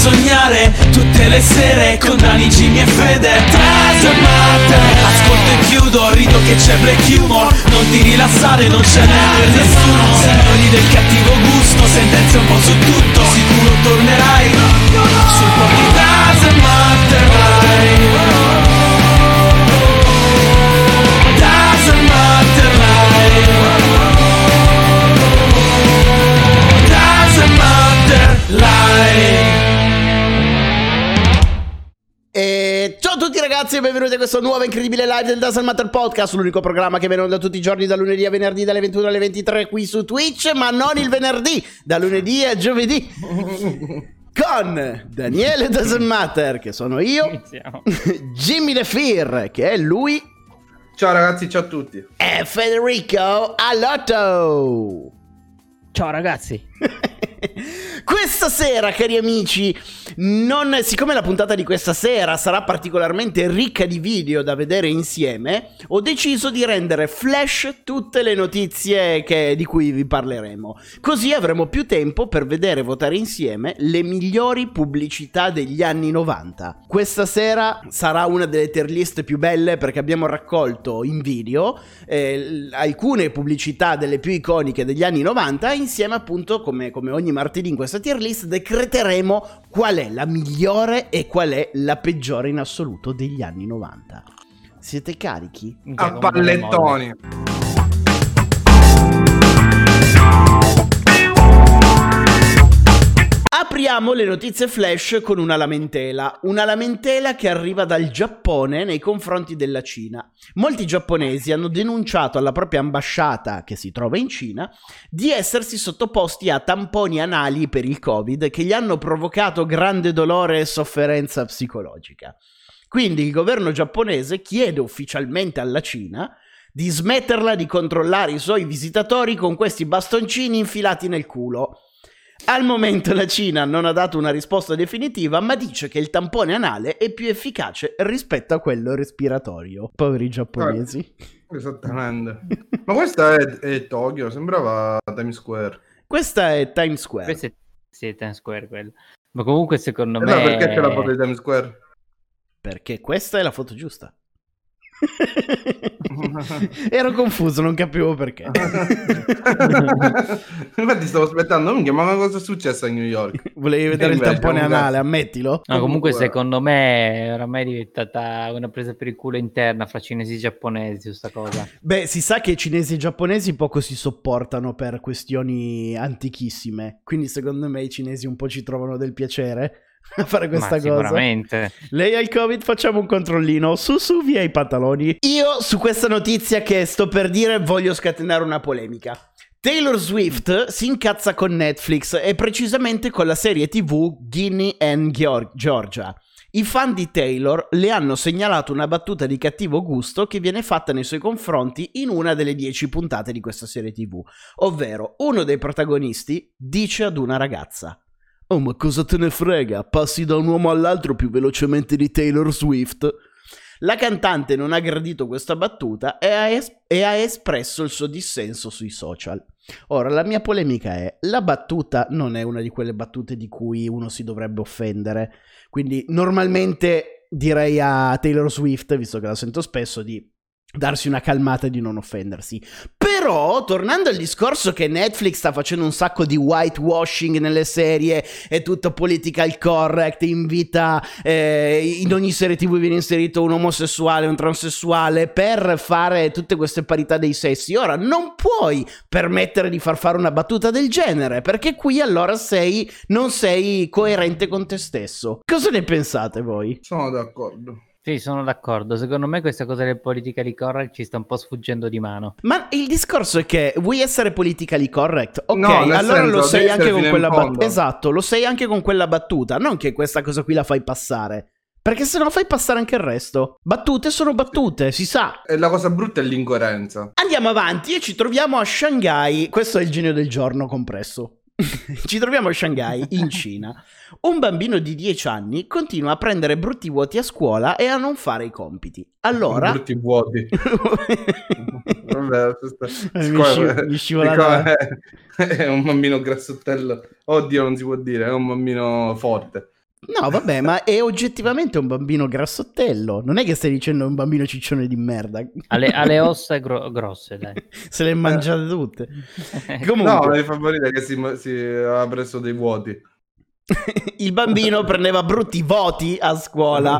sognare tutte le sere con Dani, Jimmy Fede. Matter Ascolto e chiudo, rido che c'è black humor. Non ti rilassare, non ce n'è per nessuno. Signori del cattivo gusto, sentenze un po' su tutto. Sicuro tornerai. Sul po' di ragazzi e benvenuti a questo nuovo incredibile live del Doesn't Matter Podcast L'unico programma che viene onda tutti i giorni da lunedì a venerdì dalle 21 alle 23 qui su Twitch Ma non il venerdì, da lunedì a giovedì Con Daniele Doesn't Matter che sono io Iniziamo. Jimmy The Fear che è lui Ciao ragazzi, ciao a tutti. E Federico Alotto Ciao ragazzi. Questa sera, cari amici, non, siccome la puntata di questa sera sarà particolarmente ricca di video da vedere insieme, ho deciso di rendere flash tutte le notizie che- di cui vi parleremo. Così avremo più tempo per vedere e votare insieme le migliori pubblicità degli anni 90. Questa sera sarà una delle tier list più belle perché abbiamo raccolto in video eh, alcune pubblicità delle più iconiche degli anni 90 insieme appunto come, come ogni martedì in questa tier list decreteremo qual è la migliore e qual è la peggiore in assoluto degli anni 90 siete carichi? A pallettoni. Apriamo le notizie flash con una lamentela, una lamentela che arriva dal Giappone nei confronti della Cina. Molti giapponesi hanno denunciato alla propria ambasciata, che si trova in Cina, di essersi sottoposti a tamponi anali per il Covid che gli hanno provocato grande dolore e sofferenza psicologica. Quindi il governo giapponese chiede ufficialmente alla Cina di smetterla di controllare i suoi visitatori con questi bastoncini infilati nel culo. Al momento la Cina non ha dato una risposta definitiva, ma dice che il tampone anale è più efficace rispetto a quello respiratorio. Poveri giapponesi. Esattamente. Ma questa è, è Tokyo, sembrava Times Square. Questa è Times Square. Questo è, sì, è Times Square quello. Ma comunque secondo E me... allora perché c'è la foto di Times Square? Perché questa è la foto giusta. Ero confuso, non capivo perché. Infatti stavo aspettando, minchia, ma cosa è successo a New York? Volevi vedere il Invece, tampone un cazzo. anale, ammettilo? No, comunque secondo me è oramai diventata una presa per il culo interna fra cinesi e giapponesi su sta cosa. Beh, si sa che cinesi e giapponesi poco si sopportano per questioni antichissime. Quindi secondo me i cinesi un po' ci trovano del piacere a fare questa Ma cosa. sicuramente. Lei ha il covid, facciamo un controllino. Su su via i pantaloni. Io su questa notizia che sto per dire voglio scatenare una polemica. Taylor Swift si incazza con Netflix e precisamente con la serie TV Guinea and Geor- Georgia. I fan di Taylor le hanno segnalato una battuta di cattivo gusto che viene fatta nei suoi confronti in una delle dieci puntate di questa serie TV, ovvero uno dei protagonisti dice ad una ragazza Oh, ma cosa te ne frega? Passi da un uomo all'altro più velocemente di Taylor Swift? La cantante non ha gradito questa battuta e ha, es- e ha espresso il suo dissenso sui social. Ora, la mia polemica è: la battuta non è una di quelle battute di cui uno si dovrebbe offendere. Quindi, normalmente direi a Taylor Swift, visto che la sento spesso, di darsi una calmata e di non offendersi. Però, tornando al discorso che Netflix sta facendo un sacco di whitewashing nelle serie, è tutto political correct, invita eh, in ogni serie TV viene inserito un omosessuale, un transessuale per fare tutte queste parità dei sessi. Ora non puoi permettere di far fare una battuta del genere, perché qui allora sei non sei coerente con te stesso. Cosa ne pensate voi? Sono d'accordo. Sì, sono d'accordo. Secondo me questa cosa del politically correct ci sta un po' sfuggendo di mano. Ma il discorso è che vuoi essere politically correct? Ok, No, allora senso, lo sei anche con quella battuta. Esatto, lo sei anche con quella battuta. Non che questa cosa qui la fai passare. Perché se no fai passare anche il resto. Battute sono battute, si sa. E la cosa brutta è l'incoerenza. Andiamo avanti e ci troviamo a Shanghai. Questo è il genio del giorno compresso. ci troviamo a Shanghai, in Cina. Un bambino di 10 anni continua a prendere brutti vuoti a scuola e a non fare i compiti. Allora... Brutti vuoti. Vabbè, Eh, mi sci- mi scivola siccome è, è un bambino grassottello. Oddio, non si può dire, è un bambino forte. No, vabbè, ma è oggettivamente un bambino grassottello. Non è che stai dicendo un bambino ciccione di merda. Ha le, ha le ossa gro- grosse, dai. Se le mangiate tutte. No, Comunque, mi fa morire che si, si ha preso dei vuoti. il bambino prendeva brutti voti a scuola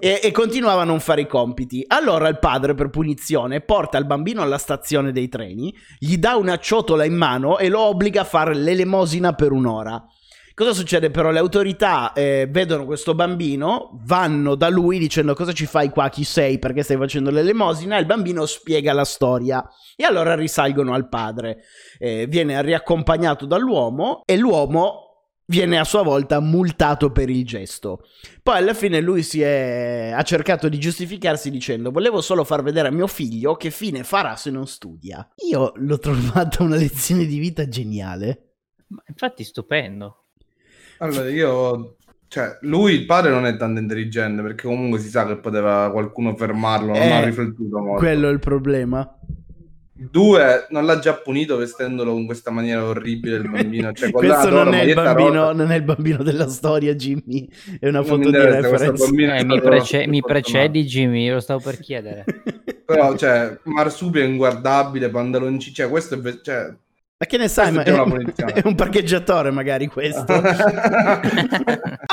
e, e continuava a non fare i compiti. Allora il padre, per punizione, porta il bambino alla stazione dei treni, gli dà una ciotola in mano e lo obbliga a fare l'elemosina per un'ora. Cosa succede però? Le autorità eh, vedono questo bambino, vanno da lui dicendo cosa ci fai qua, chi sei, perché stai facendo l'elemosina, e il bambino spiega la storia. E allora risalgono al padre. Eh, viene riaccompagnato dall'uomo e l'uomo viene a sua volta multato per il gesto. Poi alla fine lui si è... ha cercato di giustificarsi dicendo volevo solo far vedere a mio figlio che fine farà se non studia. Io l'ho trovata una lezione di vita geniale. Ma infatti stupendo. Allora, io... Cioè, lui, il padre, non è tanto intelligente, perché comunque si sa che poteva qualcuno fermarlo, non Eh, ha riflettuto molto. Quello è il problema. Due, non l'ha già punito vestendolo in questa maniera orribile il bambino. Cioè, Questo non è, il bambino, non è il bambino della storia, Jimmy. È una Non foto mi di reference. è Eh, mi, prece- mi precedi Jimmy, lo stavo per chiedere. Però, cioè, Marsupio è inguardabile, pantaloncini... Cioè, questo è... Cioè... Ma che ne sai? Ma è punizione. è un parcheggiatore, magari questo.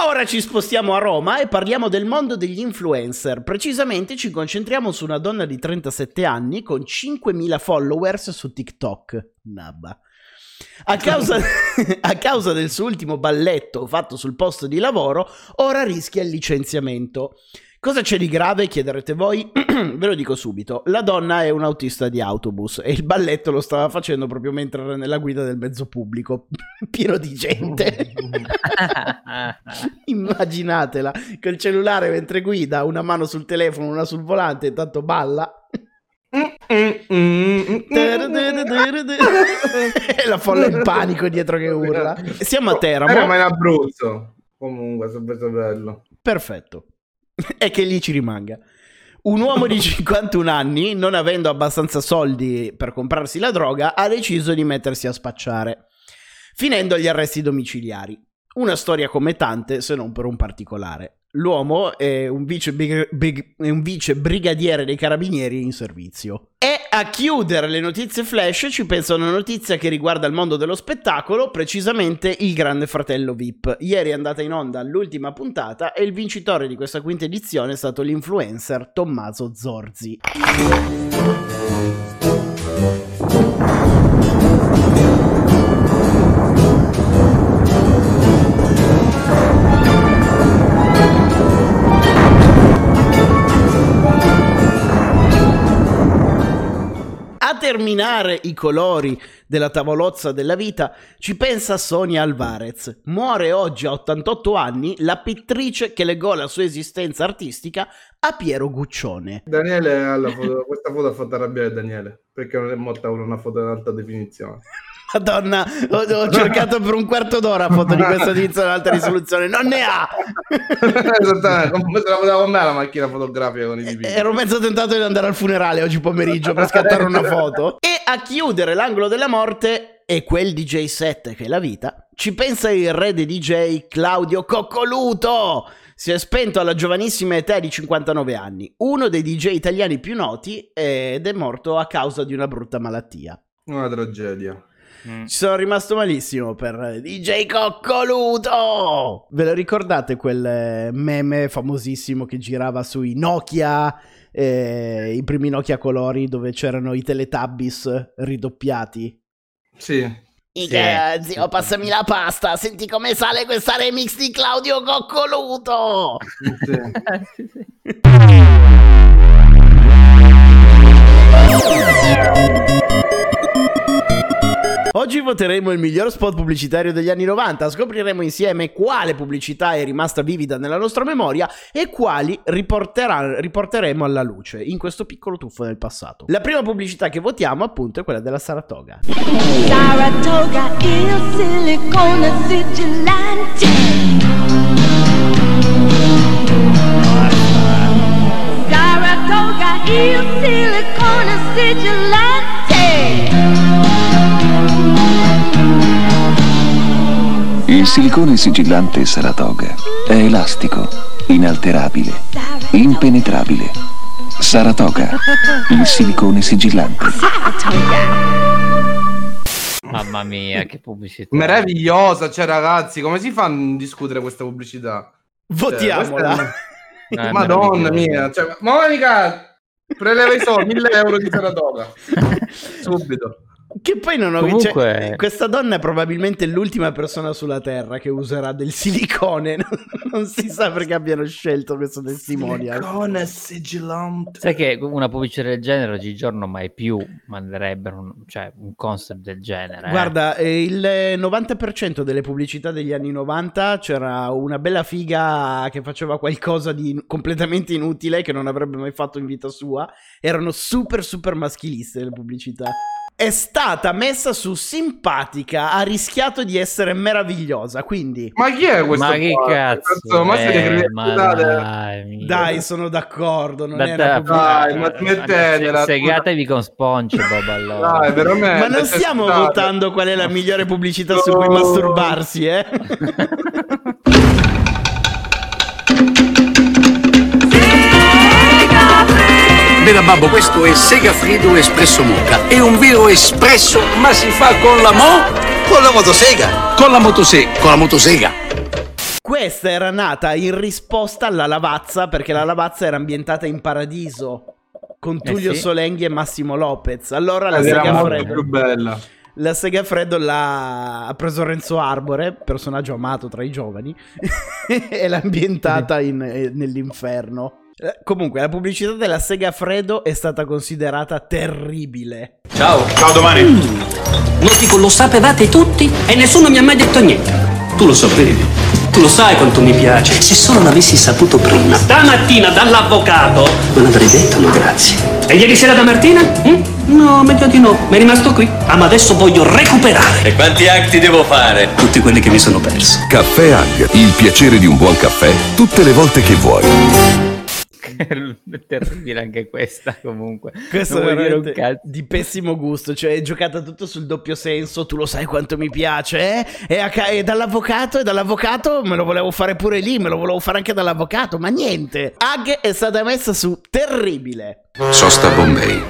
Ora ci spostiamo a Roma e parliamo del mondo degli influencer. Precisamente ci concentriamo su una donna di 37 anni con 5.000 followers su TikTok. Nabba. A causa, a causa del suo ultimo balletto fatto sul posto di lavoro, ora rischia il licenziamento. Cosa c'è di grave, chiederete voi? Ve lo dico subito. La donna è un autista di autobus e il balletto lo stava facendo proprio mentre era nella guida del mezzo pubblico, pieno di gente. Immaginatela, col cellulare mentre guida, una mano sul telefono, una sul volante, intanto balla. E la folla in panico dietro che urla. Siamo a Era Teramo. ma in Abruzzo. Comunque, sempre bello. Perfetto. E che lì ci rimanga. Un uomo di 51 anni, non avendo abbastanza soldi per comprarsi la droga, ha deciso di mettersi a spacciare, finendo agli arresti domiciliari. Una storia come tante, se non per un particolare. L'uomo è un vice, brig- brig- è un vice brigadiere dei carabinieri in servizio. E a chiudere le notizie flash ci pensa una notizia che riguarda il mondo dello spettacolo, precisamente il Grande Fratello VIP. Ieri è andata in onda l'ultima puntata e il vincitore di questa quinta edizione è stato l'influencer Tommaso Zorzi. A terminare i colori della tavolozza della vita ci pensa Sonia Alvarez. Muore oggi a 88 anni la pittrice che legò la sua esistenza artistica a Piero Guccione. Daniele, foto- questa foto ha fatto arrabbiare Daniele, perché non è morta una foto in alta definizione. Madonna, ho, ho cercato per un quarto d'ora foto di questa tizia in alta risoluzione, non ne ha! Esattamente, come se la poteva me la macchina fotografica con i dipinti. Ero mezzo tentato di andare al funerale oggi pomeriggio per scattare una foto. E a chiudere l'angolo della morte e quel DJ set che è la vita, ci pensa il re dei DJ Claudio Coccoluto. Si è spento alla giovanissima età di 59 anni, uno dei DJ italiani più noti ed è morto a causa di una brutta malattia. Una tragedia. Mm. Ci sono rimasto malissimo per DJ Coccoluto. Ve lo ricordate quel eh, meme famosissimo che girava sui Nokia, eh, i primi Nokia colori dove c'erano i Teletubbies ridoppiati? Sì. Mica, zio, passami la pasta, senti come sale questa remix di Claudio Coccoluto. sì. Oggi voteremo il miglior spot pubblicitario degli anni 90, scopriremo insieme quale pubblicità è rimasta vivida nella nostra memoria e quali riporteremo alla luce in questo piccolo tuffo del passato. La prima pubblicità che votiamo appunto è quella della Saratoga. Saratoga il silicone sigillante Saratoga il silicone sigillante Il silicone sigillante Saratoga è elastico, inalterabile, impenetrabile. Saratoga, il silicone sigillante. Mamma mia, che pubblicità. Meravigliosa, cioè ragazzi, come si fa a discutere questa pubblicità? Cioè, Votiamola. questa No, Madonna mia, cioè, Monica, preleva i soldi, 1000 euro di Saratoga. Subito. Che poi non ho Comunque- cioè, questa donna è probabilmente l'ultima persona sulla terra che userà del silicone. non si sa perché abbiano scelto questo testimonial. Silicone sigillante. Sai che una pubblicità del genere oggigiorno mai più manderebbero un, cioè, un concept del genere. eh. Guarda, eh, il 90% delle pubblicità degli anni 90 c'era una bella figa che faceva qualcosa di completamente inutile che non avrebbe mai fatto in vita sua. Erano super super maschiliste le pubblicità. È stata messa su simpatica, ha rischiato di essere meravigliosa, quindi Ma chi è questo? Ma che qua? cazzo? ma eh, credibili? ma dai, dai, sono d'accordo, non Da- è una da- pubblicità. Dai, ma smettetela, Se- Segatevi con SpongeBob allora. Dai, veramente. Ma non stiamo votando qual è la migliore pubblicità su cui No. masturbarsi, eh? Beh, babbo, questo è Sega Frido Espresso Mocha. È un vero espresso, ma si fa con la mo... Con la motosega. Con la motosega. Con la motosega. Questa era nata in risposta alla Lavazza perché la Lavazza era ambientata in paradiso con Eh Tullio sì. Solenghi e Massimo Lopez. Allora la più bella. la Segafredo l'ha ha preso Renzo Arbore, personaggio amato tra i giovani, e l'ha ambientata in- eh, nell'inferno. Eh, Comunque, la pubblicità della Segafredo è stata considerata terribile. Ciao. Ciao, domani. Notico, lo sapevate tutti e nessuno mi ha mai detto niente. Tu lo sapevi. Tu lo sai quanto mi piace. Se solo l'avessi saputo prima. Stamattina dall'avvocato. Non avrei detto no grazie. E ieri sera da Martina? Mm? No, meglio di no. Mi è rimasto qui. Ah, ma adesso voglio recuperare. E quanti acti devo fare? Tutti quelli che mi sono perso. Caffè Ag, il piacere di un buon caffè tutte le volte che vuoi. È terribile anche questa comunque. Questo Non è un cazzo. di pessimo gusto, cioè è giocata tutto sul doppio senso, tu lo sai quanto mi piace, eh? E, a ca- e dall'avvocato, e dall'avvocato me lo volevo fare pure lì, me lo volevo fare anche dall'avvocato, ma niente. Ag è stata messa su terribile. Sosta Bombay.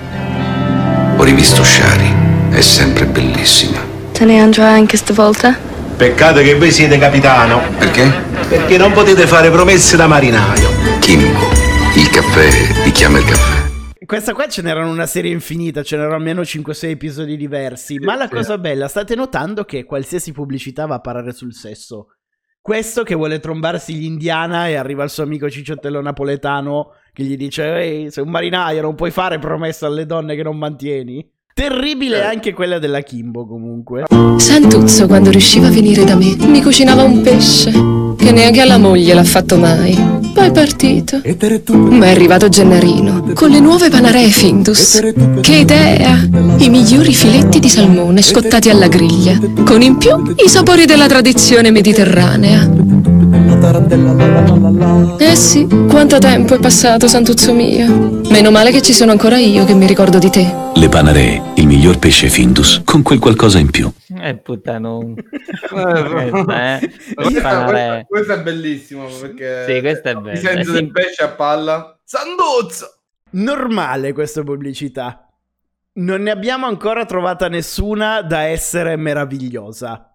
Ho rivisto Shari. È sempre bellissima. Te ne andrai anche stavolta? Peccato che voi siete capitano, Perché? perché non potete fare promesse da marinaio. Kimbo. Caffè ti chiama il caffè. Questa qua ce n'erano una serie infinita, ce n'erano almeno 5-6 episodi diversi, ma la cosa bella, state notando che qualsiasi pubblicità va a parare sul sesso. Questo che vuole trombarsi gli indiana e arriva il suo amico cicciottello napoletano che gli dice Ehi, sei un marinaio, non puoi fare promesse alle donne che non mantieni. Terribile anche quella della Kimbo comunque. Santuzzo, quando riusciva a venire da me, mi cucinava un pesce che neanche alla moglie l'ha fatto mai. Poi è partito. Ma è arrivato Gennarino con le nuove panaree Findus. Che idea! I migliori filetti di salmone scottati alla griglia, con in più i sapori della tradizione mediterranea. Eh sì, quanto tempo è passato, Santuzzo mio. Meno male che ci sono ancora io che mi ricordo di te. Le Panaree, il miglior pesce Findus, con quel qualcosa in più. Eh puttano. Eh, Questa, eh. Questa, questa- è bellissima perché Sì, questa è bella. sento È del sim- pesce a palla. Sanduzzo! Normale questa pubblicità. Non ne abbiamo ancora trovata nessuna da essere meravigliosa.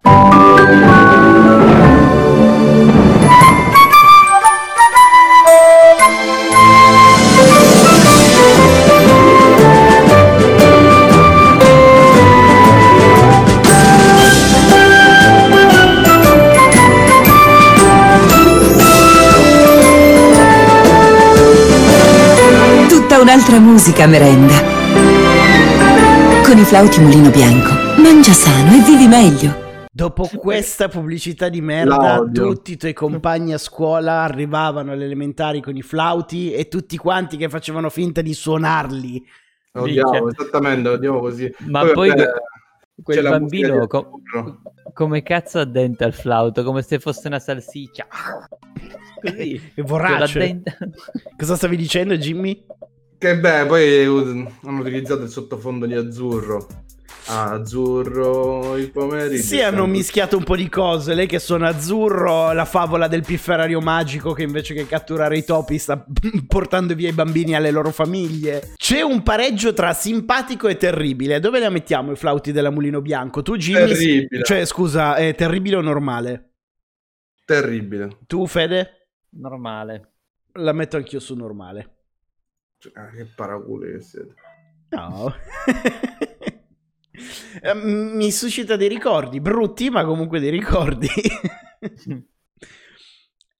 Un'altra musica merenda. Con i flauti mulino bianco. Mangia sano e vivi meglio. Dopo questa pubblicità di merda, L'odio. tutti i tuoi compagni a scuola arrivavano alle elementari con i flauti e tutti quanti che facevano finta di suonarli. Lo odiamo, Minchia. esattamente, lo odiamo così. Ma poi vabbè, que- quel bambino di co- Azzurro. come cazzo addenta il flauto, come se fosse una salsiccia. Così. Vorace. l'addenta- Cosa stavi dicendo, Jimmy? Che beh, poi hanno utilizzato il sottofondo di azzurro. Ah, azzurro il pomeriggio. Sì, hanno mischiato un po' di cose. Lei che suona azzurro, la favola del pifferario magico che invece che catturare i topi sta portando via i bambini alle loro famiglie. C'è un pareggio tra simpatico e terribile. Dove la mettiamo i flauti della Mulino Bianco? Tu, Jimmy? Terribile. Cioè, scusa, è terribile o normale? Terribile. Tu, Fede? Normale. La metto anch'io su normale. Ah, che paraculi che siete. No. Eh, Mi suscita dei ricordi, brutti, ma comunque dei ricordi.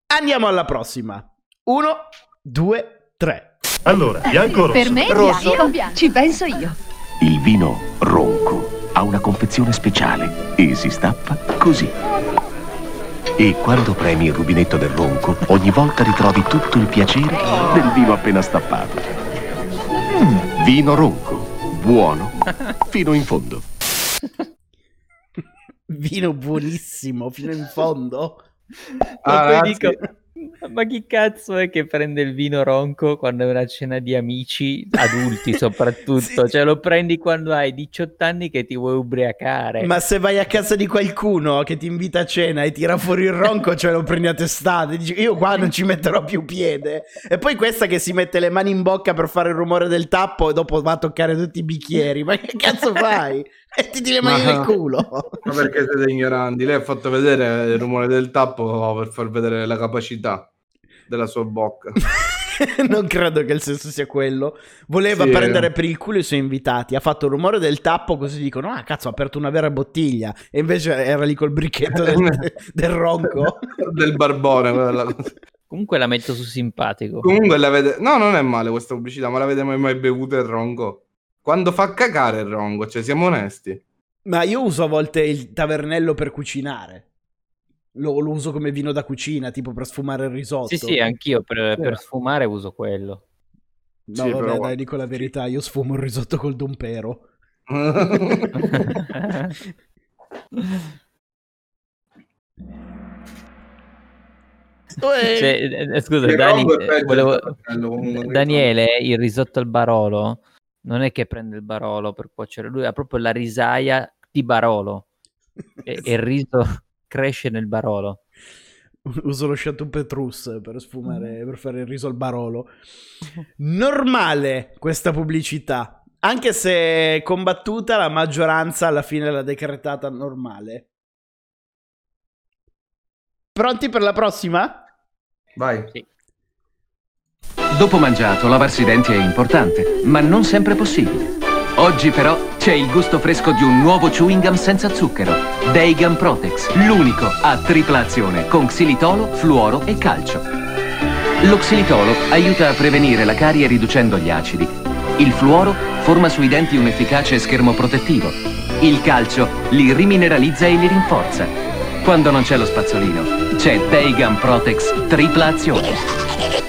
Andiamo alla prossima. Uno, due, tre. Allora, bianco rosso? Per me è rosso. bianco, ci penso io. Il vino Ronco ha una confezione speciale e si stappa così. E quando premi il rubinetto del Ronco, ogni volta ritrovi tutto il piacere del vino appena stappato. Mm, vino Ronco, buono fino in fondo. Vino buonissimo fino in fondo. Ah, dico, ma chi cazzo è che prende il vino ronco quando è una cena di amici, adulti soprattutto? Cioè lo prendi quando hai 18 anni che ti vuoi ubriacare. Ma se vai a casa di qualcuno che ti invita a cena e tira fuori il ronco, ce lo prendi a testate. Dici, io qua non ci metterò più piede. E poi questa che si mette le mani in bocca per fare il rumore del tappo e dopo va a toccare tutti i bicchieri. Ma che cazzo fai? Mettiti le mani Ma- nel culo. Ma perché siete ignoranti? Lei ha fatto vedere il rumore del tappo per far vedere la capacità della sua bocca. non credo che il senso sia quello. Voleva Sì. prendere per il culo i suoi invitati. Ha fatto il rumore del tappo, così dicono: Ah, cazzo, ha aperto una vera bottiglia. E invece era lì col bricchetto del, del ronco. del barbone. quella. Comunque la metto su simpatico. Comunque l'avete... No, non è male questa pubblicità, ma l'avete mai, mai bevuto il ronco? Quando fa cagare il ronco, cioè siamo onesti. Ma io uso a volte il tavernello per cucinare. Lo, lo uso come vino da cucina, tipo per sfumare il risotto. Sì, sì, anch'io per, per sfumare uso quello. No, Sì, vabbè, però- dai, dico la verità. Io sfumo il risotto col dompero. Cioè, eh, eh, scusa, Dani, volevo- Daniele, il risotto al barolo non è che prende il barolo per cuocere, lui ha proprio la risaia di barolo e, e il riso cresce nel barolo. Uso lo Chateau Petrus per sfumare, per fare il riso al barolo. Normale questa pubblicità. Anche se combattuta, la maggioranza alla fine l'ha decretata normale. Pronti per la prossima? Vai. Dopo mangiato, lavarsi i denti è importante, ma non sempre possibile. Oggi però c'è il gusto fresco di un nuovo chewing gum senza zucchero. Daygum Protex, l'unico a tripla azione con xilitolo, fluoro e calcio. Lo xilitolo aiuta a prevenire la carie riducendo gli acidi. Il fluoro forma sui denti un efficace schermo protettivo. Il calcio li rimineralizza e li rinforza. Quando non c'è lo spazzolino, c'è Daygum Protex tripla azione.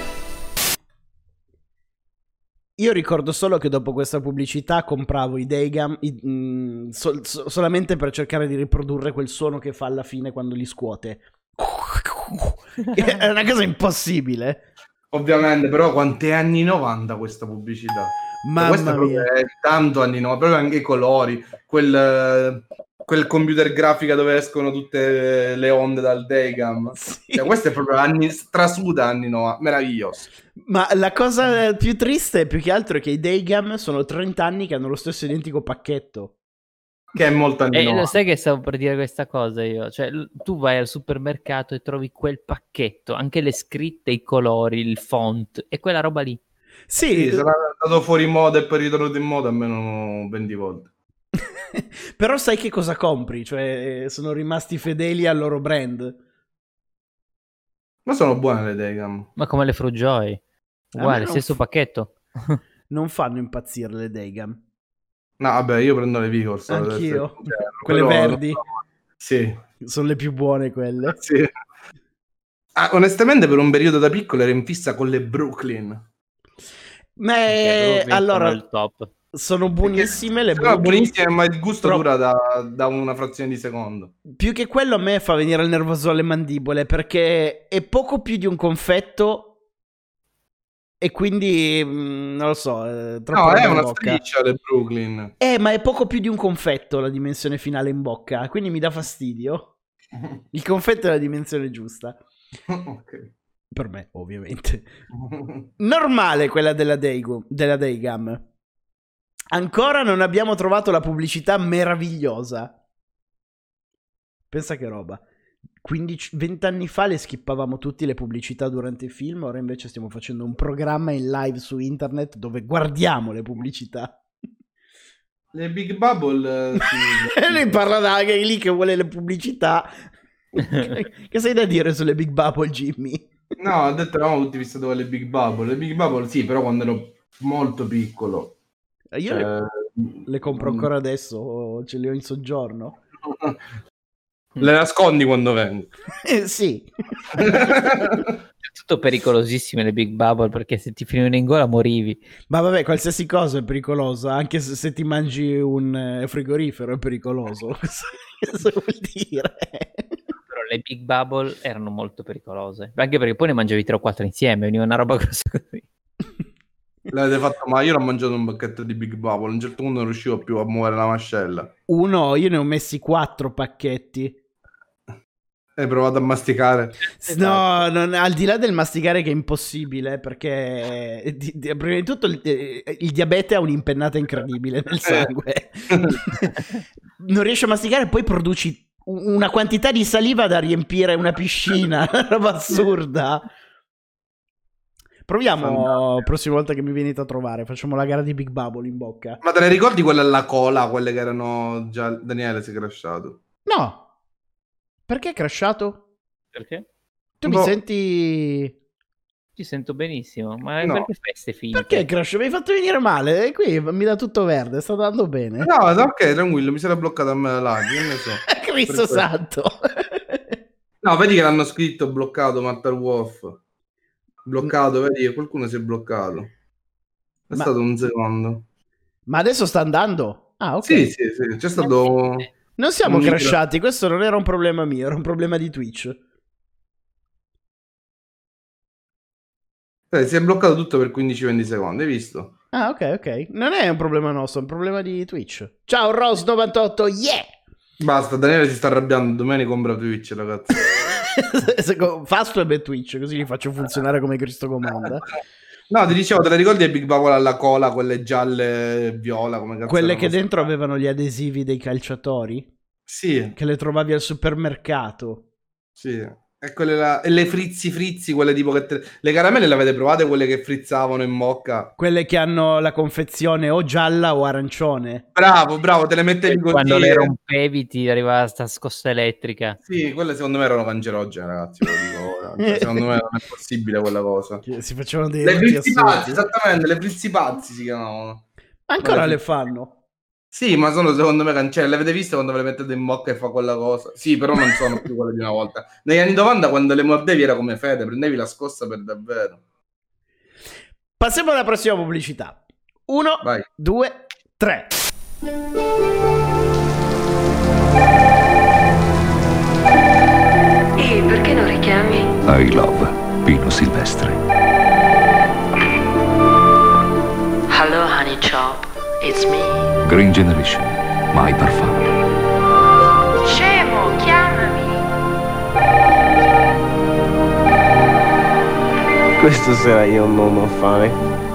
Io ricordo solo che dopo questa pubblicità compravo i Daygam i- mm, sol- so- solamente per cercare di riprodurre quel suono che fa alla fine quando li scuote. È una cosa impossibile. Ovviamente, però quanti anni 90 questa pubblicità? Mamma Questa mia. è tanto anni 90, proprio anche i colori, quel, quel computer grafica dove escono tutte le onde dal Daygam. Cioè, questo è proprio anni, strasuda anni 90, meraviglioso. Ma la cosa più triste, più che altro, è che i Daygam sono 30 anni che hanno lo stesso identico pacchetto. Che è molto anni E lo 90. sai che stavo per dire questa cosa io? Cioè, tu vai al supermercato e trovi quel pacchetto, anche le scritte, i colori, il font e quella roba lì. Sì, Sì, sarà andato fuori moda e poi ritornato in moda almeno 20 volte. però sai che cosa compri? Cioè, sono rimasti fedeli al loro brand. Ma sono buone le Daygam. Ma come le Frujoy. A Uguale, stesso f- pacchetto. Non fanno impazzire le Daygam. No, vabbè, io prendo le Vigors. Anch'io. sincero, Quelle verdi. Sì, Sono le più buone quelle. sì. Ah, onestamente per un periodo da piccolo ero in fissa con le Brooklyn. Ma allora il top. Sono buonissime le Sono buonissime, ma il gusto Però- dura da, da una frazione di secondo. Più che quello a me fa venire il nervoso alle mandibole perché è poco più di un confetto E quindi, mh, non lo so, eh, troppo No, è una bocca. striscia del Brooklyn. Eh, ma è poco più di un confetto la dimensione finale in bocca, quindi mi dà fastidio. Il confetto è la dimensione giusta. ok. Per me, ovviamente. Normale quella della, Daygo- della Daygam. Ancora non abbiamo trovato la pubblicità meravigliosa. Pensa che roba. 15, 20 anni fa le skippavamo tutte le pubblicità durante i film, ora invece stiamo facendo un programma in live su internet dove guardiamo le pubblicità. Le Big Bubble... eh, sì. E lui parla da anche lì che vuole le pubblicità. che sei da dire sulle Big Bubble, Jimmy? No, ho detto avevamo tutti visto dove le Big Bubble. Le Big Bubble sì, però quando ero molto piccolo. Io Cioè, le, compro mm, ancora adesso, ce le ho in soggiorno. Le nascondi quando vengo. Eh, sì. Tutto pericolosissime le Big Bubble perché se ti finivano in gola morivi. Ma vabbè, qualsiasi cosa è pericolosa, anche se, se ti mangi un eh, frigorifero è pericoloso. Cosa vuol dire? Però le Big Bubble erano molto pericolose. Anche perché poi ne mangiavi 3 o 4 insieme, veniva una roba grossa così. L'avete fatto, ma io l'ho mangiato un pacchetto di Big Bubble. A un certo punto non riuscivo più a muovere la mascella. Uno, io ne ho messi quattro pacchetti. Hai provato a masticare. No, non- al di là del masticare che è impossibile, perché eh, di- di- prima di tutto il, eh, il diabete ha un'impennata incredibile nel sangue. non riesci a masticare, poi produci una quantità di saliva da riempire una piscina, una roba assurda. Proviamo la prossima volta che mi venite a trovare, facciamo la gara di Big Bubble in bocca. Ma te ne ricordi quelle alla cola? Quelle che erano già. Daniele si è crashato. No, perché è crashato? Perché? Tu mi Boh. senti... Ti sento benissimo, ma No. perché fai ste finte? Perché crash? Mi hai fatto venire male e qui mi dà tutto verde, sta andando bene. No, ok, tranquillo, mi sarà bloccato a me la live, ne so. Cristo santo. No, vedi che l'hanno scritto bloccato Matter Wolf. Bloccato, vedi che qualcuno si è bloccato. È Ma- stato un secondo. Ma adesso sta andando? Ah, ok. Sì, sì, sì, c'è stato... Non siamo un crashati, questo non era un problema mio, era un problema di Twitch. Eh, si è bloccato tutto per 15-20 secondi, hai visto? Ah, ok, ok. Non è un problema nostro, è un problema di Twitch. Ciao Rose98, yeah! Basta, Daniele si sta arrabbiando, domani compra Twitch, ragazzi. Fastweb e Twitch, così li faccio funzionare come Cristo comanda. No, ti dicevo, te le ricordi le Big Bubble alla cola, quelle gialle e viola? Come cazzo Quelle che dentro avevano gli adesivi dei calciatori, Sì, che le trovavi al supermercato. sì. E, quelle là- e le frizzi frizzi, quelle tipo che... te- Le caramelle le avete provate, quelle che frizzavano in bocca? Quelle che hanno la confezione o gialla o arancione. Bravo, bravo, te le mettevi così. Quando le eh. rompevi ti arrivava sta scossa elettrica. Sì, quelle secondo me erano cancerogene, ragazzi, ve lo dico ora. Cioè, secondo me non è possibile quella cosa. Si facevano dei Le frizzi pazzi, esattamente, le frizzi pazzi si chiamavano. Ancora le fanno. Sì, ma sono secondo me cancelli. Le avete viste quando ve le mettete in bocca e fa quella cosa? Sì, però non sono più quelle di una volta. Negli anni 90 quando le mordevi era come fede, prendevi la scossa per davvero. Passiamo alla prossima pubblicità. Uno, Vai. due, tre. E perché non richiami? I love Pino Silvestre. Hello, honey chop. It's me. Green Generation. My Parfum. Scemo, chiamami. Questa sera io non ho fame.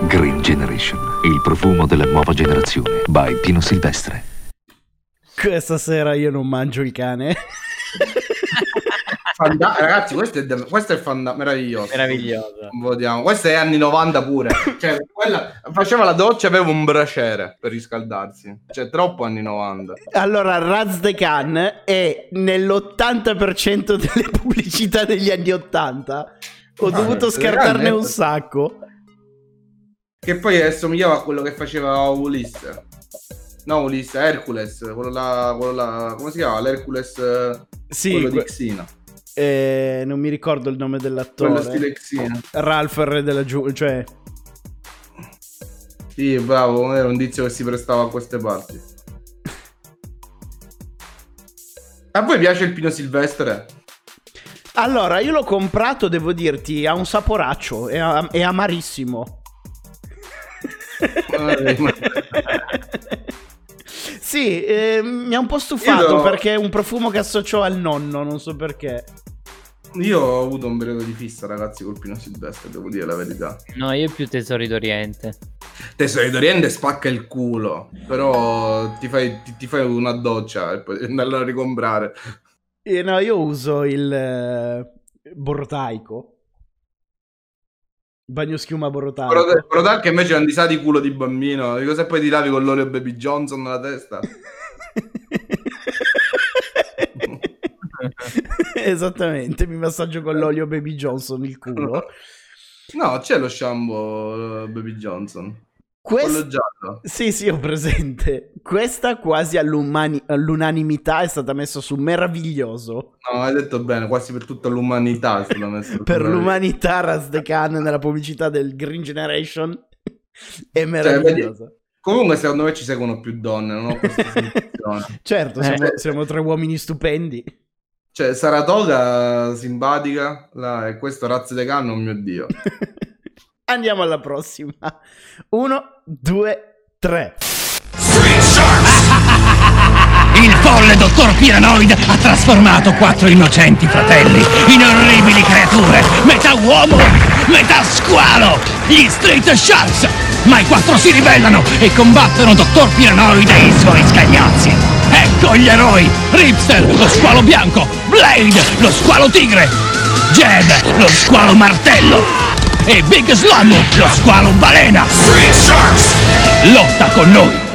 Green Generation. Il profumo della nuova generazione. By Pino Silvestre. Questa sera io non mangio il cane. Fanda- ragazzi, questo è, de- questo è fanda- meraviglioso. Meraviglioso. Questo è anni 90 pure. Cioè, quella faceva la doccia, aveva un braciere per riscaldarsi. Cioè, troppo anni 90. Allora, Raz the Can è nell'80% delle pubblicità degli anni 80. Ho Ah, dovuto the scartarne un sacco. Che poi assomigliava a quello che faceva Ulisse. No, Ulisse, Hercules. Quello là, quello là come si chiama? L'Hercules. Sì, quello que- di Xina. Eh, non mi ricordo il nome dell'attore. Quello stile Xina. Ralph re della giù, cioè Sì, bravo, era un tizio che si prestava a queste parti. A voi piace il Pino Silvestre? Allora, io l'ho comprato, devo dirti, ha un saporaccio, è, am- è amarissimo. sì, eh, mi ha un po' stufato Io- perché è un profumo che associo al nonno, non so perché. Io ho avuto un periodo di fissa, ragazzi, col Pino Silvestre, devo dire la verità. No, io più Tesori d'Oriente. Tesoro d'Oriente spacca il culo, però ti fai, ti, ti fai una doccia e poi andarla a ricomprare. Eh, no, io uso il eh, borotaico. Bagno schiuma borotaico. Che invece è un di sa di culo di bambino, di cosa poi ti lavi con l'olio Baby Johnson nella testa? Esattamente, mi massaggio con l'olio Baby Johnson il culo. No, c'è lo shampoo eh, Baby Johnson. Quest-. Sì, sì, ho presente. Questa quasi all'unanimità è stata messa su meraviglioso. No, hai detto bene, quasi per tutta l'umanità. sulla messa Per l'umanità, Raz de Khan nella pubblicità del Green Generation è meravigliosa. Cioè, Comunque, secondo me ci seguono più donne, non ho questa sensazione. Certo, Eh. siamo, siamo tre uomini stupendi. Cioè, Saratoga simpatica, là, e questo razzo de canno, oh mio dio. Andiamo alla prossima. Uno, due, tre. Il folle dottor Piranoid ha trasformato quattro innocenti fratelli in orribili creature, metà uomo, metà squalo, gli Street Sharks. Ma i quattro si ribellano e combattono dottor Piranoid e i suoi scagnozzi. Ecco gli eroi! Ripster, lo squalo bianco, Blade, lo squalo tigre, Jed, lo squalo martello e Big Slam, lo squalo balena. Lotta con noi!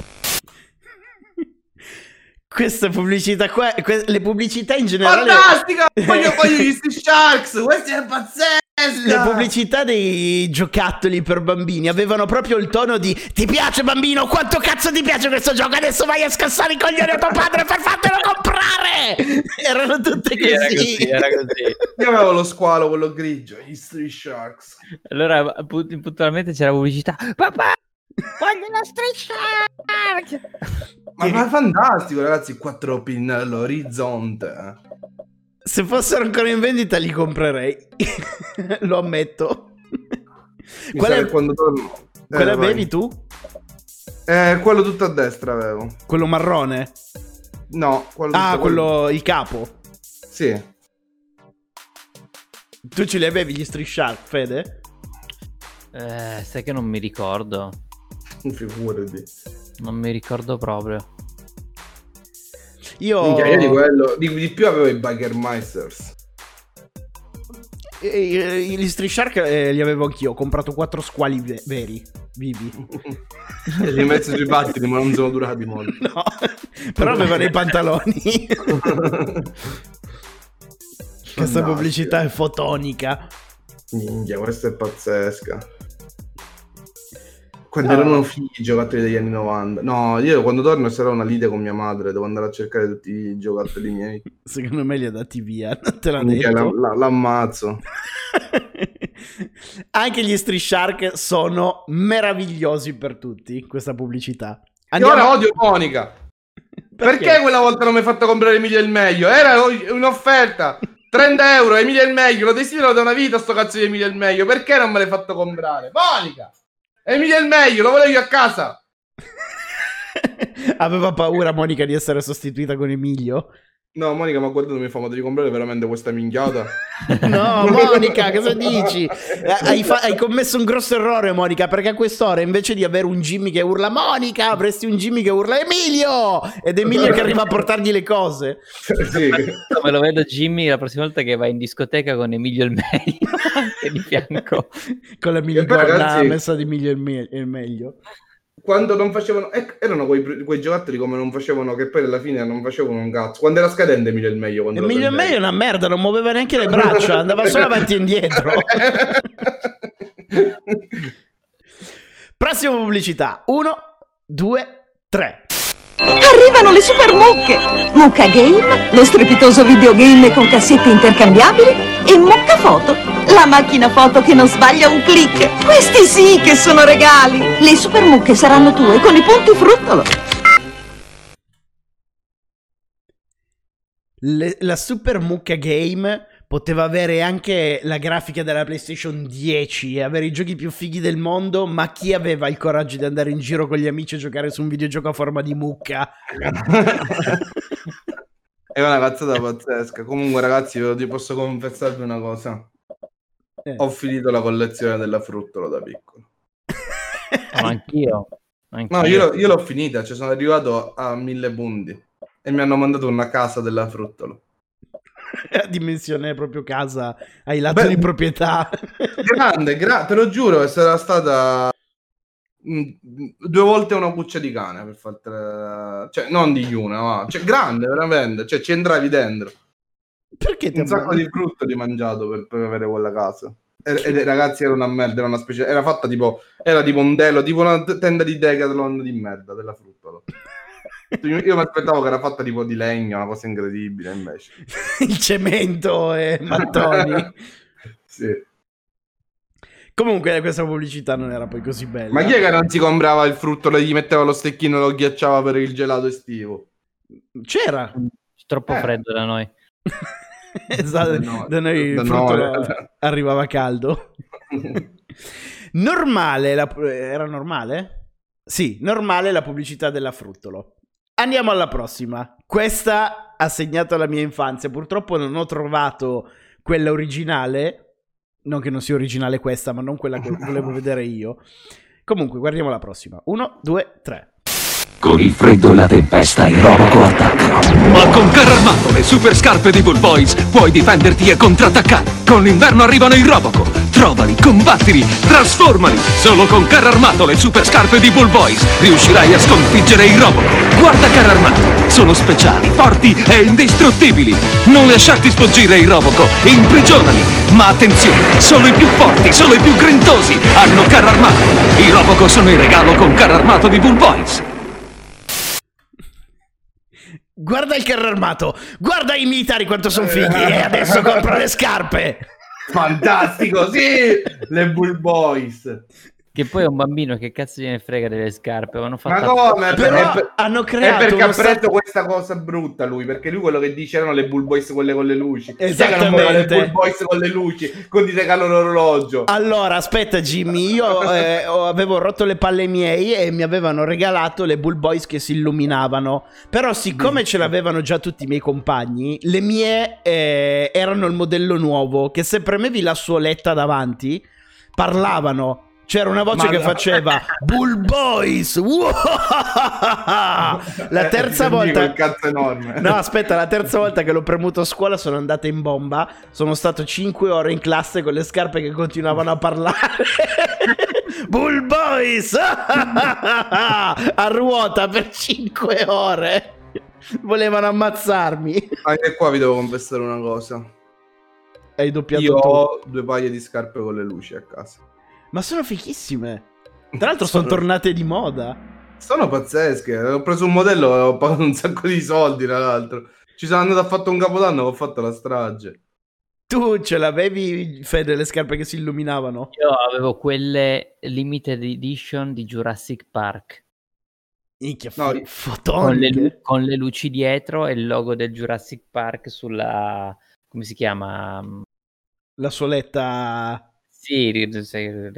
Questa pubblicità qua, que- le pubblicità in generale... Fantastica! Voglio, voglio gli Street Sharks! Questa è pazzesca! Le pubblicità dei giocattoli per bambini avevano proprio il tono di Ti piace bambino? Quanto cazzo ti piace questo gioco? Adesso vai a scassare i coglioni a tuo padre per fartelo comprare! Erano tutte Sì, era così. così, era così. Io avevo lo squalo, quello grigio, gli Street Sharks. Allora, pu- puntualmente c'era la pubblicità. Papà, voglio una Shark! Ma, ma è fantastico, ragazzi, quattro pin all'orizzonte. eh. Se fossero ancora in vendita li comprerei. Lo ammetto. Mi Qual è- quando torno... Eh, Quella bevi tu? Eh, quello tutto a destra avevo. Quello marrone? No, quello Ah, quello il capo. Sì. Tu ce li avevi gli Street Shark, Fede? Eh, sai che non mi ricordo. Figurati. Non mi ricordo proprio. Io... Minchia, io di quello... Di, di più avevo i Biker Meisters. Gli Street Shark eh, li avevo anch'io. Ho comprato quattro squali ve- veri, vivi. E li ho messi sui pattini, ma non sono durati molto. No, però avevano i pantaloni. Questa pubblicità è fotonica. Minchia, questa è pazzesca. Quando No. erano figli i giocattoli degli anni 90. No, io quando torno sarà una lite con mia madre, devo andare a cercare tutti i giocattoli miei. Secondo me li ha dati via, non te l'ha Minchia, detto. la- la- l'ammazzo. Anche gli Street Shark sono meravigliosi per tutti, questa pubblicità. E ora odio Monica. Perché? quella volta non mi hai fatto comprare Emilia il meglio? Era un'offerta. 30 euro, Emilia il meglio. Lo desidero da una vita sto cazzo di Emilia il meglio. Perché non me l'hai fatto comprare? Monica! Emilia il meglio, lo volevo io a casa. Aveva paura Monica di essere sostituita con Emilio. No, Monica mi ha guardato e mi fa, ma devi comprare veramente questa minchiata? No, Monica, cosa dici? Eh, Hai, fa- hai commesso un grosso errore, Monica, perché a quest'ora invece di avere un Jimmy che urla Monica, avresti un Jimmy che urla Emilio! Ed Emilio che arriva a portargli le cose. sì. Me lo vedo Jimmy la prossima volta che va in discoteca con Emilio il meglio di fianco. Con la poi, minigonna ragazzi- messa di Emilio il, me- il meglio. Quando non facevano... eh, erano quei, quei giocattoli come non facevano, che poi alla fine non facevano un cazzo. Quando era scadente Emilia il meglio. Emilio il meglio è una merda, non muoveva neanche le braccia, andava solo avanti e indietro. Prossima pubblicità. Uno, due, tre. Arrivano le super mucche! Mucca Game, lo strepitoso videogame con cassette intercambiabili e Mucca Foto, la macchina foto che non sbaglia un click. Questi sì che sono regali! Le super mucche saranno tue con i punti fruttolo. Le- la Super Mucca Game poteva avere anche la grafica della PlayStation 10 e avere i giochi più fighi del mondo, ma chi aveva il coraggio di andare in giro con gli amici a giocare su un videogioco a forma di mucca? È una cazzata pazzesca. Comunque, ragazzi, ti posso confessarvi una cosa. Eh. Ho finito la collezione della fruttola da piccolo. No, anch'io. anch'io. No, io, l'ho- io l'ho finita, cioè sono arrivato a mille punti e mi hanno mandato una casa della fruttola. A dimensione proprio casa, ai lati Beh, di proprietà. Grande, gra- te lo giuro, sarà stata mm, due volte una buccia di cane per fartela... Cioè, non di una, ma... Cioè, grande, veramente. Cioè, ci entravi dentro. Perché Un sacco ammazzi? di frutto di mangiato per, per avere quella casa. E, e, ragazzi, era una merda, era una specie... Era fatta tipo... Era tipo un telo, tipo una tenda di Decathlon di merda della fruttola. Io, mi aspettavo che era fatta tipo di legno, una cosa incredibile, invece. Il cemento e mattoni. Sì. Comunque questa pubblicità non era poi così bella. Ma chi è che non si comprava il frutto e gli metteva lo stecchino e lo ghiacciava per il gelato estivo? C'era. Troppo Eh. freddo da noi. Esatto, Da noi- da noi il frutto noi. arrivava caldo. normale, la- era normale? Sì, normale la pubblicità della fruttolo. Andiamo alla prossima. Questa ha segnato la mia infanzia. Purtroppo non ho trovato quella originale. Non che non sia originale questa, ma non quella che volevo vedere io. Comunque, guardiamo la prossima. Uno, due, tre. Con il freddo e la tempesta i Roboco attaccano. Ma con carro armato, le super scarpe di Bull Boys, puoi difenderti e contrattaccare. Con l'inverno arrivano i Roboco. Trovali, combattili, trasformali. Solo con carro armato, le super scarpe di Bull Boys, riuscirai a sconfiggere i Roboco. Guarda carro armato, sono speciali, forti e indistruttibili. Non lasciarti sfuggire i Roboco, imprigionali. Ma attenzione, solo i più forti, solo i più grintosi hanno carro armato. I Roboco sono in regalo con carro armato di Bull Boys. Guarda il carro armato, guarda i militari quanto sono fighi e adesso compro le scarpe. Fantastico, sì! Le Bull Boys. Che poi è un bambino che cazzo gliene frega delle scarpe. Hanno Ma fatto come? Però È per- hanno È creato perché uno ha preso stato- questa cosa brutta lui, perché lui quello che dice erano le Bull Boys quelle con le luci. Esattamente. le Bull Boys con le luci, con ti regalano l'orologio. Allora, aspetta Jimmy, io eh, avevo rotto le palle miei e mi avevano regalato le Bull Boys che si illuminavano. Però siccome ce l'avevano già tutti i miei compagni, le mie eh, erano il modello nuovo, che se premevi la suoletta davanti, parlavano. C'era una voce Ma che no. faceva Bull Boys! La Eh, terza volta... cazzo enorme. No, aspetta, la terza volta che l'ho premuto a scuola sono andata in bomba. Sono stato 5 ore in classe con le scarpe che continuavano a parlare. Bull Boys! a ruota per 5 ore. Volevano ammazzarmi. Anche qua vi devo confessare una cosa. Hai doppiato Io tu. ho due paia di scarpe con le luci a casa. Ma sono fichissime. Tra l'altro sono Sono- tornate di moda. Sono pazzesche. Ho preso un modello e ho pagato un sacco di soldi, tra l'altro. Ci sono andato a fatto un capodanno e ho fatto la strage. Tu ce l'avevi, Fede, le scarpe che si illuminavano? Io avevo quelle limited edition di Jurassic Park. Minchia, No, Con le, con le luci dietro e il logo del Jurassic Park sulla... come si chiama? La soletta... Sì,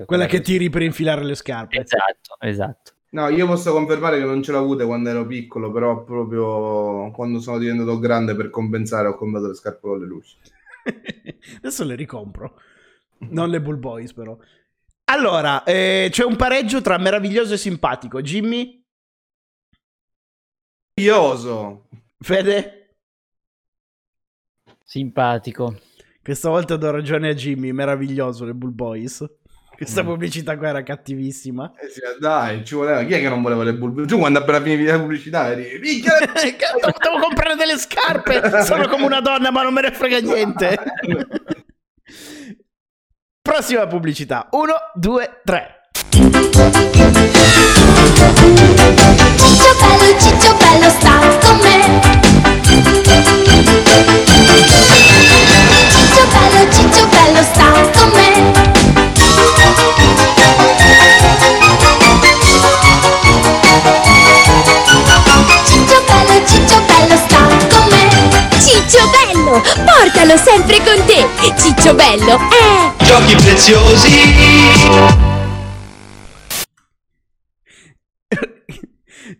Quella che tiri per infilare le scarpe. Esatto, esatto. No, io posso confermare che non ce l'ho avute quando ero piccolo, però proprio quando sono diventato grande per compensare ho comprato le scarpe con le luci. Adesso le ricompro. Non le Bull Boys, però. Allora, eh, c'è un pareggio tra meraviglioso e simpatico. Jimmy? Ioso. Fede? Simpatico. Questa volta do ragione a Jimmy. Meraviglioso le Bull Boys. Questa Mm. pubblicità qua era cattivissima. Eh sì, dai, ci voleva. Chi è che non voleva le bulbe? Tu quando appena finivi la pubblicità eri... "Minchia, Cazzo, Devo comprare delle scarpe. Sono come una donna, ma non me ne frega niente. Prossima pubblicità. Uno, due, tre. Ciccio bello, ciccio bello, sta con me. Ciccio bello, ciccio bello, sta con me. Ciccio bello, ciccio bello, sta con me. Ciccio bello, portalo sempre con te, Ciccio Bello. Eh! Giochi preziosi.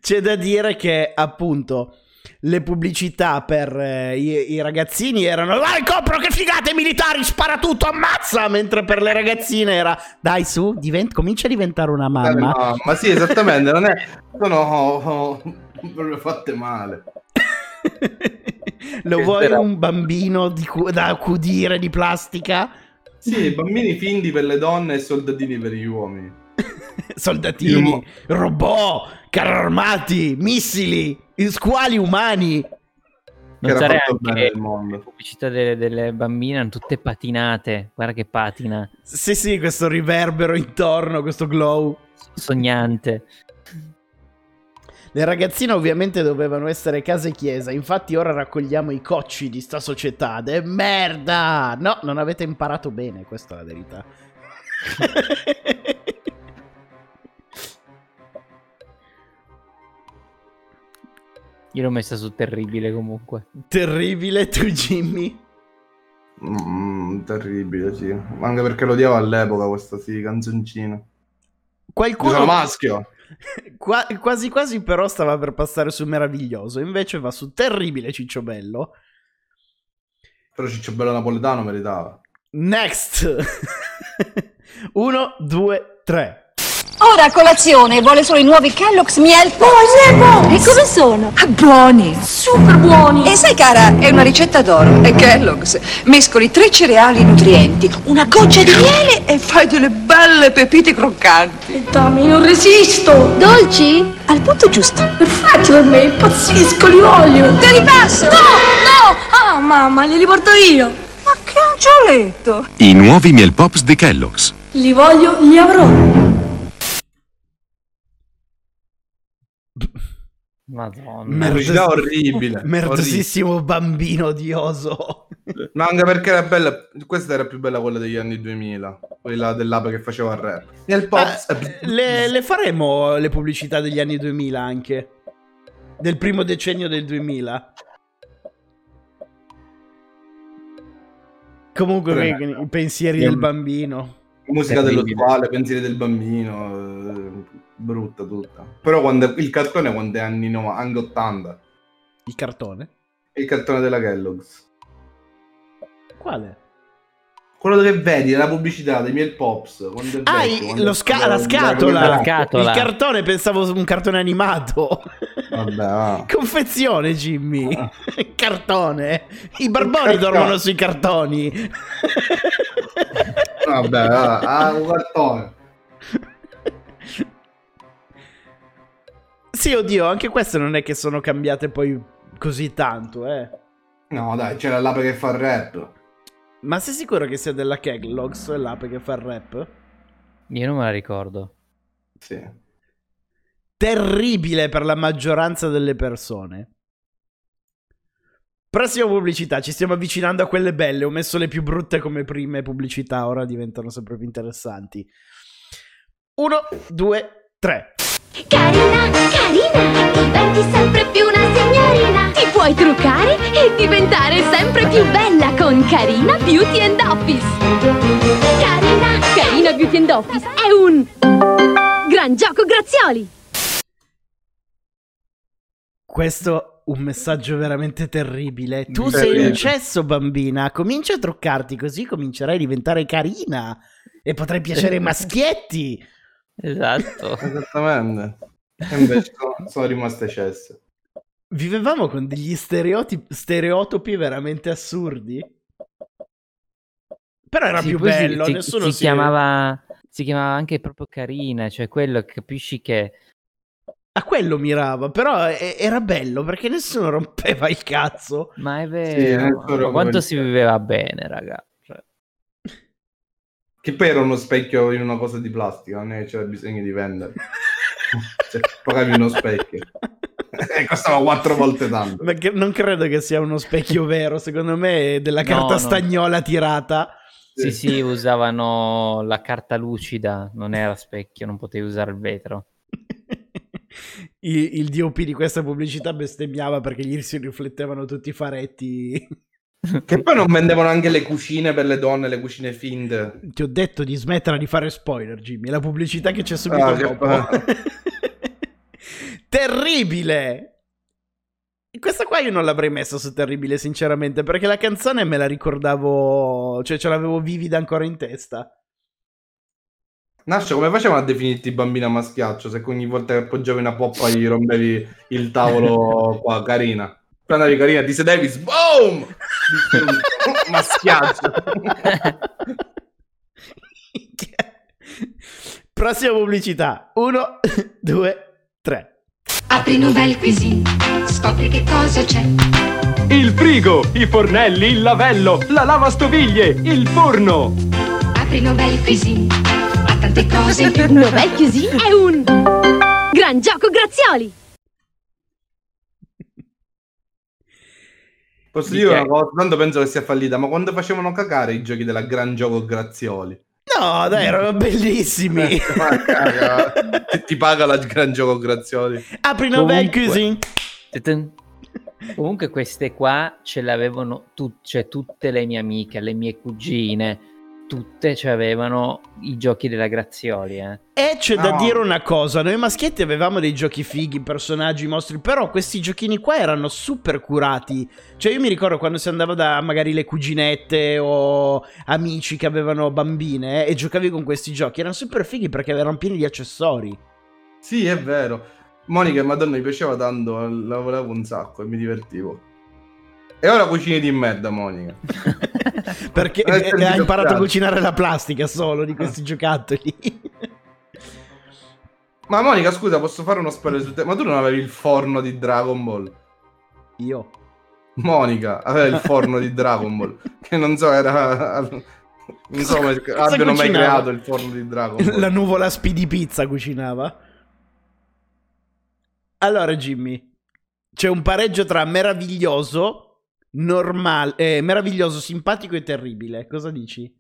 C'è da dire che appunto le pubblicità per eh, i, i ragazzini erano Vai compro che figate militari, spara tutto, ammazza! Mentre per le ragazzine era Dai su, divent- comincia a diventare una mamma. No, ma sì, esattamente, non è... Sono oh, oh, proprio fatte male. Lo vuoi un bambino cu- da accudire di plastica? Sì, bambini finti per le donne e soldatini per gli uomini. Soldatini, robot, carri armati, missili, squali umani. Non era sarei fatto bene anche il mondo. le pubblicità delle, delle bambine hanno tutte patinate. Guarda che patina. Sì, sì, questo riverbero intorno, questo glow. Sognante. Le ragazzine ovviamente dovevano essere casa e chiesa, infatti ora raccogliamo i cocci di sta società. De merda! No, non avete imparato bene, questa è la verità. Io l'ho messa su terribile comunque. Terribile tu Jimmy. Mm, terribile, sì. Anche perché lo odiavo all'epoca questa sì, canzoncina. Io Qualcuno... sono maschio. Qua- quasi quasi però stava per passare su meraviglioso, invece va su terribile Cicciobello. Però Ciccio Bello Napoletano meritava. Next! Uno, due, tre. Ora a colazione vuole solo i nuovi Kellogg's Miel Pops. E come sono? Buoni, super buoni. E sai cara, è una ricetta d'oro. E Kellogg's mescoli tre cereali nutrienti, una goccia di miele e fai delle belle pepite croccanti. Dammi, non resisto. Dolci? Al punto giusto. Perfetto per me, impazzisco, li voglio. Te li passo. No, no! Ah, mamma, glieli porto io. Ma che angioletto. I nuovi Miel Pops di Kellogg's. Li voglio, li avrò. Madonna. Pubblicità orribile. Merdosissimo bambino odioso. Ma anche perché era bella. Questa era più bella quella degli anni 2000. Quella dell'ape che faceva il rap. Nel Pops. Eh, le, le faremo le pubblicità degli anni 2000 anche. Del primo decennio del 2000. Comunque i- pensieri del bambino. Musica Terribile. dell'attuale, pensieri del bambino. Brutta tutta. Però quando il cartone quando è anni 90, anni 80. Il cartone? Il cartone della Kellogg's. Quale? Quello che vedi nella pubblicità dei miei Pops. Quando Ah, vecchio, quando sca- la scatola. La scatola. Il cartone pensavo un cartone animato. Vabbè, va. Confezione, Jimmy. cartone. I barboni Cartone. dormono sui cartoni. Vabbè, va. Ah, un cartone. sì, oddio, anche queste non è che sono cambiate poi così tanto, eh. No, dai, c'era l'ape che fa il rap. Ma sei sicuro che sia della Kellogg's l'ape che fa il rap? Io non me la ricordo. Sì. Terribile per la maggioranza delle persone. Prossima pubblicità, ci stiamo avvicinando a quelle belle. Ho messo le più brutte come prime pubblicità, ora diventano sempre più interessanti. Uno, due, tre. Carina, carina, diventi sempre più una signorina. Ti puoi truccare e diventare sempre più bella con Carina Beauty and Office. Carina, Carina Beauty and Office è un gran gioco grazioli. Questo un messaggio veramente terribile. Tu Terribile. sei un cesso, bambina. Comincia a truccarti così comincerai a diventare carina. E potrai piacere ai maschietti. Esatto. Esattamente. E invece sono, rimaste cesse. Vivevamo con degli stereotipi, stereotipi veramente assurdi. Però era Sì, più bello, si, nessuno si si, chiamava si chiamava anche proprio carina, cioè quello capisci che A quello mirava, però e- era bello perché nessuno rompeva il cazzo. ma è Sì, vero, è ma quanto si viveva bene, raga. Che poi era uno specchio in una cosa di plastica, non è che c'era bisogno di vendere. cioè, pagavi uno specchio. E costava quattro volte tanto. Ma che- non credo che sia uno specchio vero, secondo me è della No, carta no. stagnola tirata. sì, sì, usavano la carta lucida, non era specchio, non potevi usare il vetro. Il, il DOP di questa pubblicità bestemmiava perché gli si riflettevano tutti i faretti. Che poi non vendevano anche le cucine per le donne, le cucine finte. Ti ho detto di smettere di fare spoiler, Jimmy. La pubblicità che c'è subito Ah, dopo. Terribile! Questa qua io non l'avrei messa su Terribile, sinceramente, perché la canzone me la ricordavo, cioè ce l'avevo vivida ancora in testa. Nasce come facevano a definirti bambina maschiaccio se ogni volta che appoggiavi una poppa gli rompevi il tavolo qua, carina. Prendevi carina, ti sedevi, boom! Distrutto. maschiaccio. Prossima pubblicità. Uno, due, tre. Apri Nouvelle Cuisine, scopri che cosa c'è. Il frigo, i fornelli, il lavello, la lavastoviglie, il forno. Apri Nouvelle Cuisine, ha tante cose in più. Nouvelle Cuisine è un gran gioco Grazioli. Posso dire una cosa? Tanto penso che sia fallita, ma quando facevano cagare i giochi della Gran Gioco Grazioli? No, dai, erano bellissimi. Caga, che ti paga la Gran Gioco Grazioli? Apri Comunque- Cuisine. Teten. Comunque queste qua ce l'avevano tut- cioè, tutte le mie amiche, le mie cugine, tutte ce avevano i giochi della Grazioli, eh. E c'è da No. dire una cosa, noi maschietti avevamo dei giochi fighi, personaggi, mostri, però questi giochini qua erano super curati. Cioè io mi ricordo quando si andava da magari le cuginette o amici che avevano bambine eh, e giocavi con questi giochi, erano super fighi perché erano pieni di accessori. Sì, è vero. Monica, madonna, mi piaceva tanto, la volevo un sacco e mi divertivo. E ora cucini di merda, Monica. Perché Eh, eh, senti, ha imparato a cucinare la plastica solo di questi giocattoli. Ma Monica, scusa, posso fare uno spoiler su te? Ma tu non avevi il forno di Dragon Ball? Io? Monica aveva il forno di Dragon Ball. Che non so, era... Non so come abbiano mai creato il forno di Dragon Ball. La nuvola speedy pizza cucinava. Allora, Jimmy, c'è un pareggio tra meraviglioso, normale, eh, meraviglioso, simpatico e terribile. Cosa dici?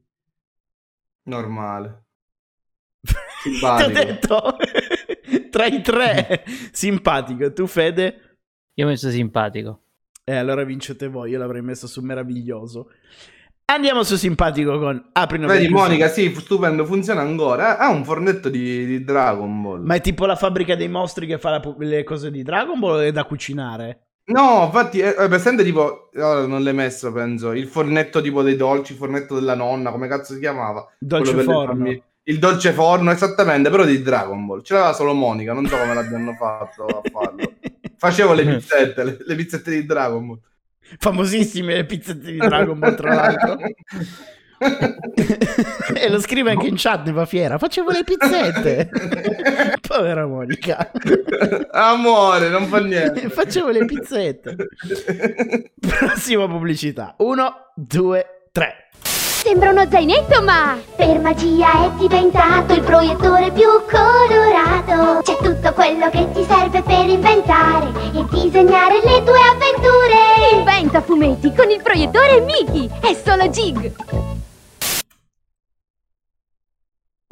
Normale. Ti ho detto tra i tre, simpatico. Tu, Fede? Io ho messo simpatico. Eh, allora vincete voi. Io l'avrei messo su meraviglioso. Andiamo su simpatico con apri una Vedi, Monica, sì, stupendo, funziona ancora. Ha un fornetto di, di Dragon Ball. Ma è tipo la fabbrica dei mostri che fa la le cose di Dragon Ball o è da cucinare? No, infatti, è, è presente tipo, ora non l'hai messo, penso, il fornetto tipo dei dolci, il fornetto della nonna, come cazzo si chiamava? Dolce Quello per le forno. famiglie. Il dolce forno, esattamente, però di Dragon Ball. Ce l'aveva solo Monica, non so come l'abbiano fatto a farlo. Facevo le pizzette, le, le pizzette di Dragon Ball. Famosissime le pizzette di Dragon Ball, tra l'altro. e lo scrive anche in chat, ne va fiera. Facevo le pizzette. Povera Monica. Amore, non fa niente. Facevo le pizzette. Prossima pubblicità. Uno, due, tre. Sembra uno zainetto, ma per magia è diventato il proiettore più colorato. C'è tutto quello che ti serve per inventare e disegnare le tue avventure. Inventa fumetti con il proiettore Mickey. È solo Jig.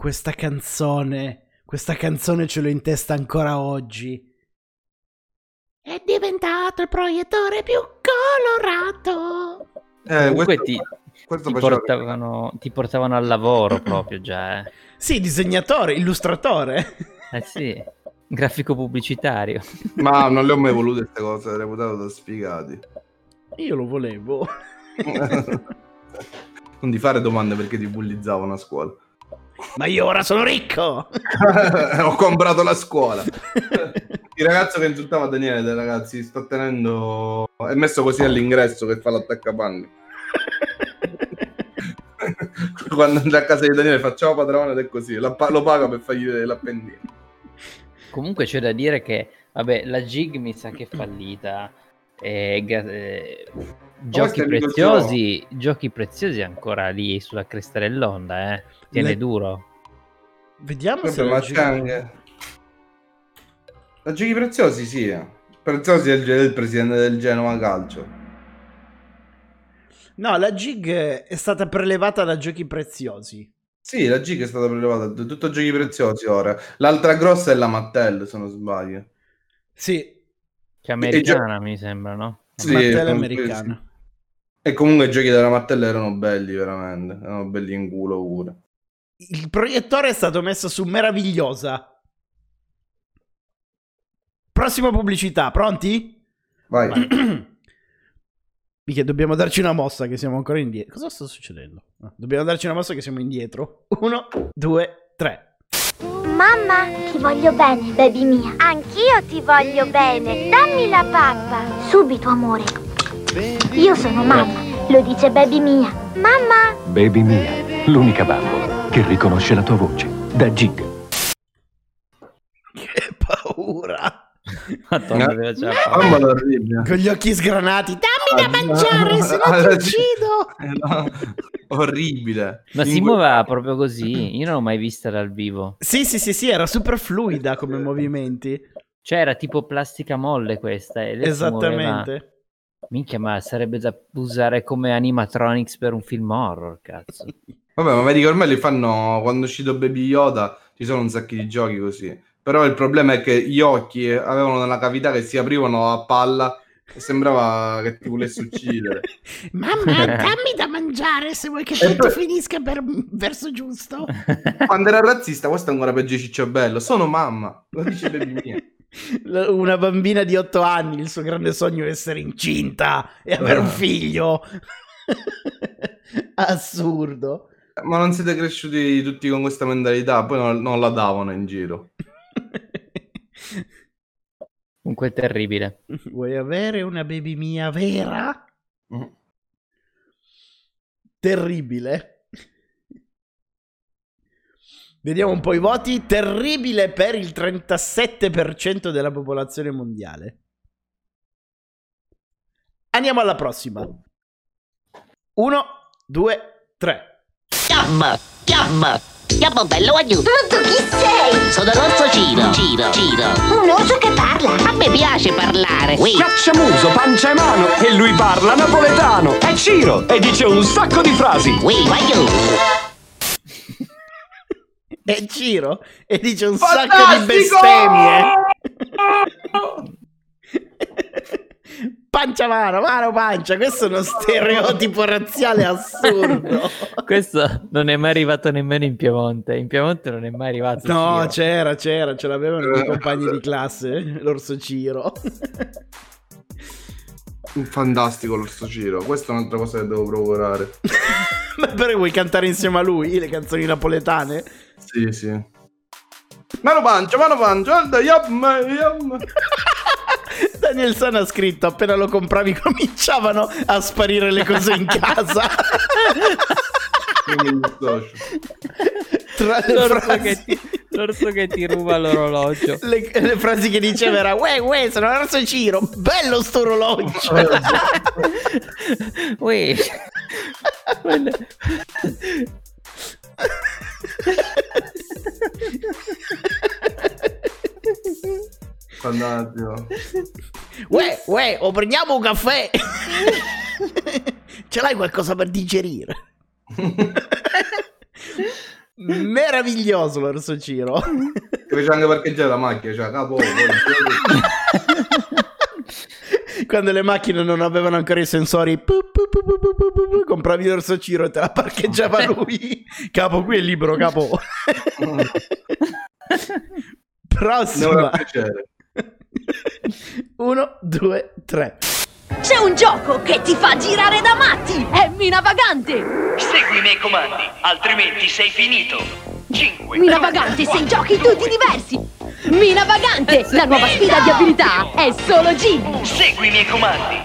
Questa canzone, questa canzone ce l'ho in testa ancora oggi. È diventato il proiettore più colorato. Eh, Comunque questo- ti, questo ti portavano, ti portavano al lavoro proprio già, eh. Sì, disegnatore, illustratore. Eh sì, grafico pubblicitario. Ma non le ho mai volute queste cose, le reputato da sfigati. Io lo volevo. non di fare domande perché ti bullizzavano a scuola. Ma io ora sono ricco. Ho comprato la scuola. Il ragazzo che insultava Daniele, dai ragazzi, sta tenendo. È messo così all'ingresso che fa l'attaccapanni. Quando andrà a casa di Daniele facciamo padrone ed è così. La lo paga per fargli vedere l'appendino. Comunque c'è da dire che, vabbè, la Gig mi sa che è fallita. E, ga- eh, giochi preziosi, giochi preziosi ancora lì sulla cresta dell'onda, eh. Tiene Le- duro. Vediamo se Vabbè, la ma gi- c'è anche. La giochi preziosi, sì. Preziosi è il, il presidente del Genova Calcio. No, la gig è stata prelevata da giochi preziosi. Sì, la Gig è stata prelevata. Tutto giochi preziosi ora. L'altra grossa è la Mattel, se non sbaglio. Sì, Che è americana, mi sembra, no? Sì, Mattel americana. E comunque i giochi della martella erano belli, veramente. Erano belli in culo pure. Il proiettore è stato messo su meravigliosa. Prossima pubblicità, pronti? Vai. Mica, dobbiamo darci una mossa che siamo ancora indietro. Cosa sta succedendo? Ah, dobbiamo darci una mossa che siamo indietro. Uno, due, tre. Mamma, ti voglio bene, baby mia. Anch'io ti voglio bene. Dammi la pappa. Subito, amore. Io sono mamma, lo dice baby mia. Mamma, Baby mia, l'unica bambola che riconosce la tua voce. Da Gig. Che paura. Madonna, Mamma orribile. Con gli occhi sgranati. Dammi da mangiare, se no ti uccido. Eh, no, Orribile. Ma In si muoveva proprio così? Io non l'ho mai vista dal vivo. Sì, sì, sì, sì, era super fluida come movimenti. Cioè, era tipo plastica molle questa. E Esattamente. Minchia, ma sarebbe da usare come animatronics per un film horror, cazzo. Vabbè, ma vedi che ormai li fanno quando è uscito Baby Yoda, ci sono un sacco di giochi così. Però il problema è che gli occhi avevano una cavità che si aprivano a palla e sembrava che ti volesse uccidere. Mamma, dammi da mangiare se vuoi che tutto poi- finisca per verso giusto. Quando era razzista, questo è ancora peggio di Cicciobello. Sono mamma, lo dice Baby mia. Una bambina di 8 anni, il suo grande sogno è essere incinta e avere un Ah. figlio. Assurdo. Ma non siete cresciuti tutti con questa mentalità, poi non, non la davano in giro. Comunque è terribile. Vuoi avere una baby mia vera? Mm. Terribile. Vediamo un po' i voti. Terribile per il 37% della popolazione mondiale. Andiamo alla prossima. 1, 2, 3. Chiam, chiam, chiam bello aiuto. Ma tu chi sei? Sono l'orso Ciro, Ciro, Ciro. Un oso che parla. A me piace parlare. Oui. Cacciamuso, pancia e mano. E lui parla napoletano. È Ciro e dice un sacco di frasi. Oui, aiuto. È Ciro e dice un Fantastico! sacco di bestemmie. pancia mano, mano pancia. Questo è uno stereotipo razziale assurdo. Questo non è mai arrivato nemmeno in Piemonte. In Piemonte non è mai arrivato. No, Ciro. c'era, c'era, ce l'avevano i miei compagni di classe, l'orso Ciro. Fantastico l'orso Ciro. Questa è un'altra cosa che devo procurare. Ma però vuoi cantare insieme a lui le canzoni napoletane? Sì, sì. Mano pancia, mano pancia, guarda, yam, yam. Daniel San ha scritto appena lo compravi cominciavano a sparire le cose in casa. Tra le L'orso frasi, che, ti, l'orso che ti ruba l'orologio. le, le frasi che diceva era Uè, uè, sono l'orso Ciro, bello sto orologio. Ui. Fantastico. Uè, uè, o prendiamo un caffè. Ce l'hai qualcosa per digerire? Meraviglioso verso Ciro. Invece anche parcheggiare la macchina, cioè capo. Quando le macchine non avevano ancora i sensori, pu, pu, pu, compravi l'orso Ciro e te la parcheggiava lui. Capo, qui è libero, capo. Prossimo. 1, 2, 3. C'è un gioco che ti fa girare da matti! È Mina Vagante! Segui i miei comandi, altrimenti sei finito! 5. Mina Vagante, sei giochi tutti diversi! Mina Vagante, la nuova sfida di abilità è solo G! Segui i miei comandi!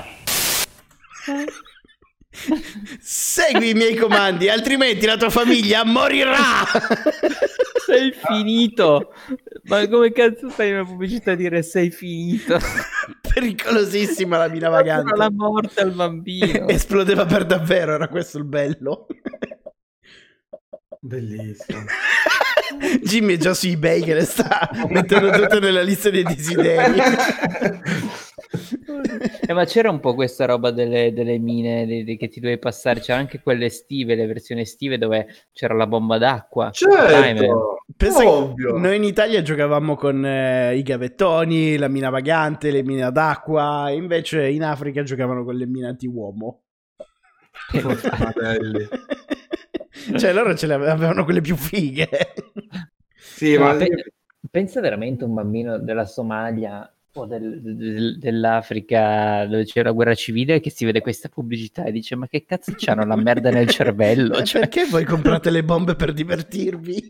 Segui i miei comandi, altrimenti la tua famiglia morirà. Sei finito. Ma come cazzo fai una pubblicità a dire sei finito? Pericolosissima la mina vagante. la morte al bambino. Esplodeva per davvero, era questo il bello. Bellissimo. Jimmy è già su eBay che le sta mettendo tutto nella lista dei desideri. Eh, ma c'era un po' questa roba delle, delle mine de- de- che ti dovevi passare. C'era anche quelle estive, le versioni estive dove c'era la bomba d'acqua. Certo. Noi in Italia giocavamo con eh, i gavettoni, la mina vagante, le mine ad acqua, invece in Africa giocavano con le mine anti-uomo. Cioè, loro ce le ave- avevano quelle più fighe. Sì, ma pe- pensa veramente un bambino della Somalia o del- del- dell'Africa dove c'è la guerra civile che si vede questa pubblicità e dice ma che cazzo c'hanno la merda nel cervello? Cioè, Perché voi comprate le bombe per divertirvi?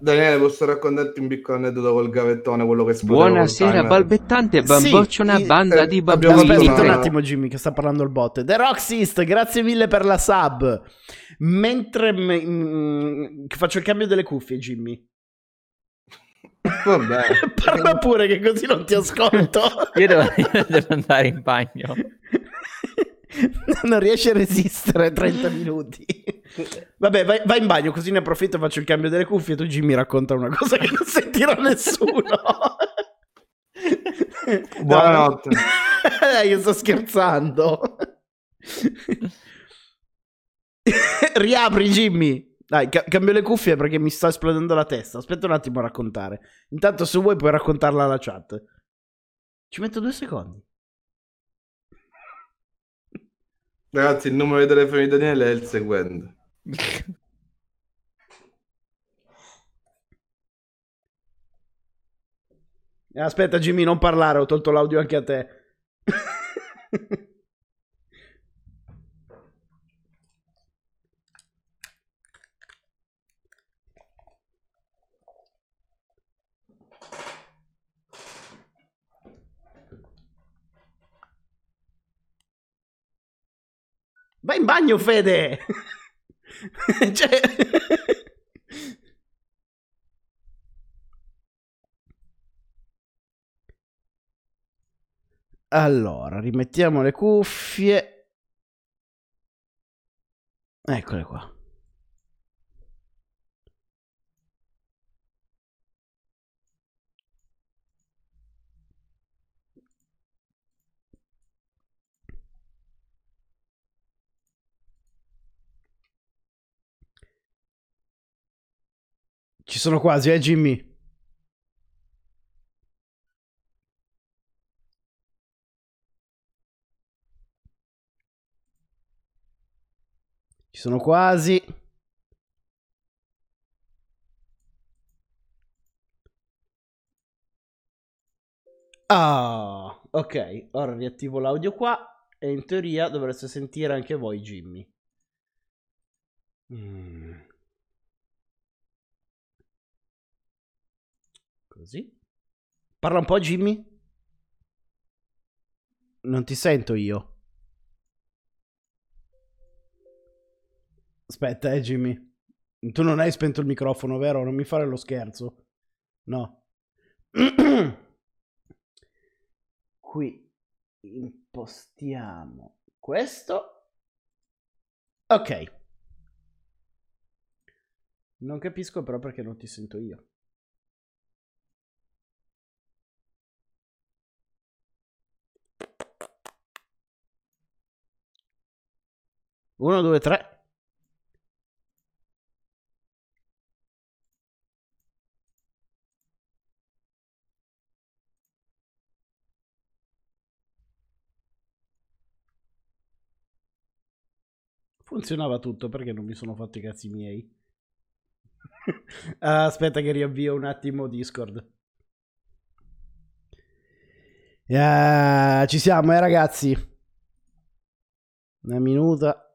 Daniele, posso raccontarti un piccolo aneddoto col gavettone, quello che esplodeva col Buonasera, balbettante bamboccia Sì, banda eh, di abbiamo bambini. Aspetta un attimo, Jimmy, che sta parlando il bot. The Roxist, grazie mille per la sub. Mentre me- mm, che faccio il cambio delle cuffie, Jimmy. Vabbè. Parla pure che così non ti ascolto. io devo, io devo andare in bagno. non riesci a resistere 30 minuti. Vabbè, vai, vai in bagno, così ne approfitto e faccio il cambio delle cuffie. Tu, Jimmy, racconta una cosa che non sentirà nessuno. Buonanotte. No, io sto scherzando. Riapri, Jimmy. Dai, ca- cambio le cuffie perché mi sta esplodendo la testa. Aspetta un attimo a raccontare. Intanto, se vuoi, puoi raccontarla alla chat. Ci metto due secondi. Ragazzi, il numero di telefono di Daniele è il seguente. Aspetta, Jimmy, non parlare, ho tolto l'audio anche a te. Vai in bagno, Fede! cioè... Allora, rimettiamo le cuffie. Eccole qua. Ci sono quasi, eh, Jimmy? Ci sono quasi. Ah, ok. Ora riattivo l'audio qua e in teoria dovreste sentire anche voi, Jimmy. Mm. Così. Parla un po', Jimmy. Non ti sento io. Aspetta, eh, Jimmy. Tu non hai spento il microfono, vero? Non mi fare lo scherzo. No. Qui impostiamo questo. Ok. Non capisco però perché non ti sento io. Uno, due, tre. Funzionava tutto perché non mi sono fatto i cazzi miei. Aspetta che riavvio un attimo Discord. Ah, ci siamo, eh ragazzi. Una minuta.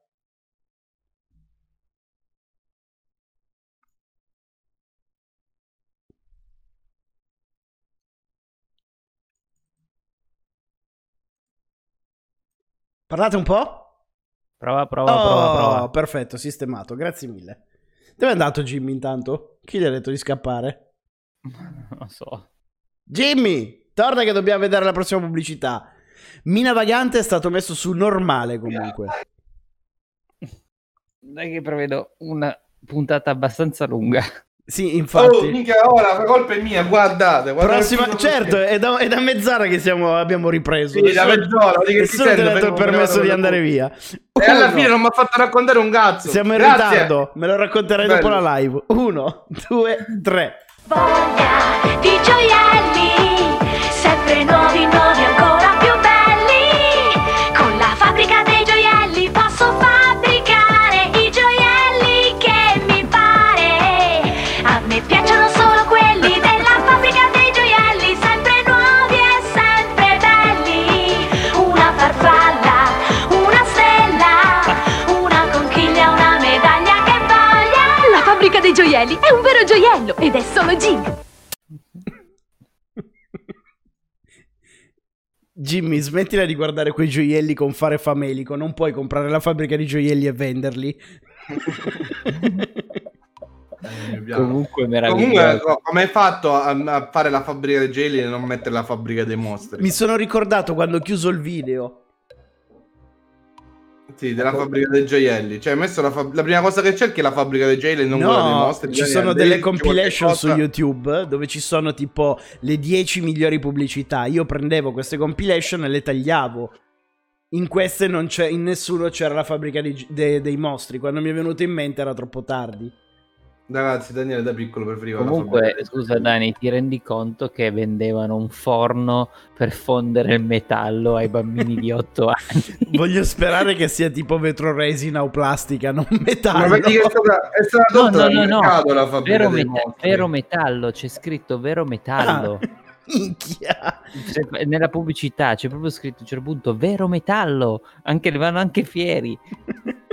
Parlate un po'? Prova, prova, oh, prova, prova. perfetto, sistemato, grazie mille. Dove è andato Jimmy intanto? Chi gli ha detto di scappare? Non lo so. Jimmy, torna che dobbiamo vedere la prossima pubblicità. Mina Vagante è stato messo su normale comunque. Dai che prevedo una puntata abbastanza lunga. Sì, infatti. Oh, minchia, ora la colpa è mia, guardate. guardate Prossima, certo, è da, è da mezz'ora che siamo- abbiamo ripreso. Sì, da mezz'ora, di che ti nessuno ti ha serve, dato il permesso di andare via. E alla Uno. fine non mi ha fatto raccontare un cazzo. Siamo in Grazie. ritardo, me lo racconterai dopo Bello. la live. Uno, due, tre. Voglia di gioielli, sempre nuovi, nuovi, ancora gioielli è un vero gioiello ed è solo Gig. Jimmy, smettila di guardare quei gioielli con fare famelico. Non puoi comprare la fabbrica di gioielli e venderli. Comunque meraviglioso. Comunque, co- come hai fatto a, a fare la fabbrica dei geli e non mettere la fabbrica dei mostri? Mi sono ricordato quando ho chiuso il video. Sì, della fabbrica dei gioielli. Cioè, messo la, fab- la prima cosa che cerchi è la fabbrica dei gioielli non quella dei No, mostri. ci sono delle c'è compilation su YouTube dove ci sono tipo le 10 migliori pubblicità. Io prendevo queste compilation e le tagliavo. In queste non c'è, in nessuno c'era la fabbrica dei, de- dei mostri. Quando mi è venuto in mente era troppo tardi. Ragazzi, Daniele da piccolo preferiva la Comunque, scusa Dani, ti rendi conto che vendevano un forno per fondere il metallo ai bambini di 8 anni? Voglio sperare che sia tipo vetro resina o plastica, non metallo. Ma che è stata, è stata No, no, no, no. la Vero, meta- vero metallo, c'è scritto vero metallo. Minchia. C'è- nella pubblicità c'è proprio scritto a un certo punto vero metallo, anche, vanno anche fieri.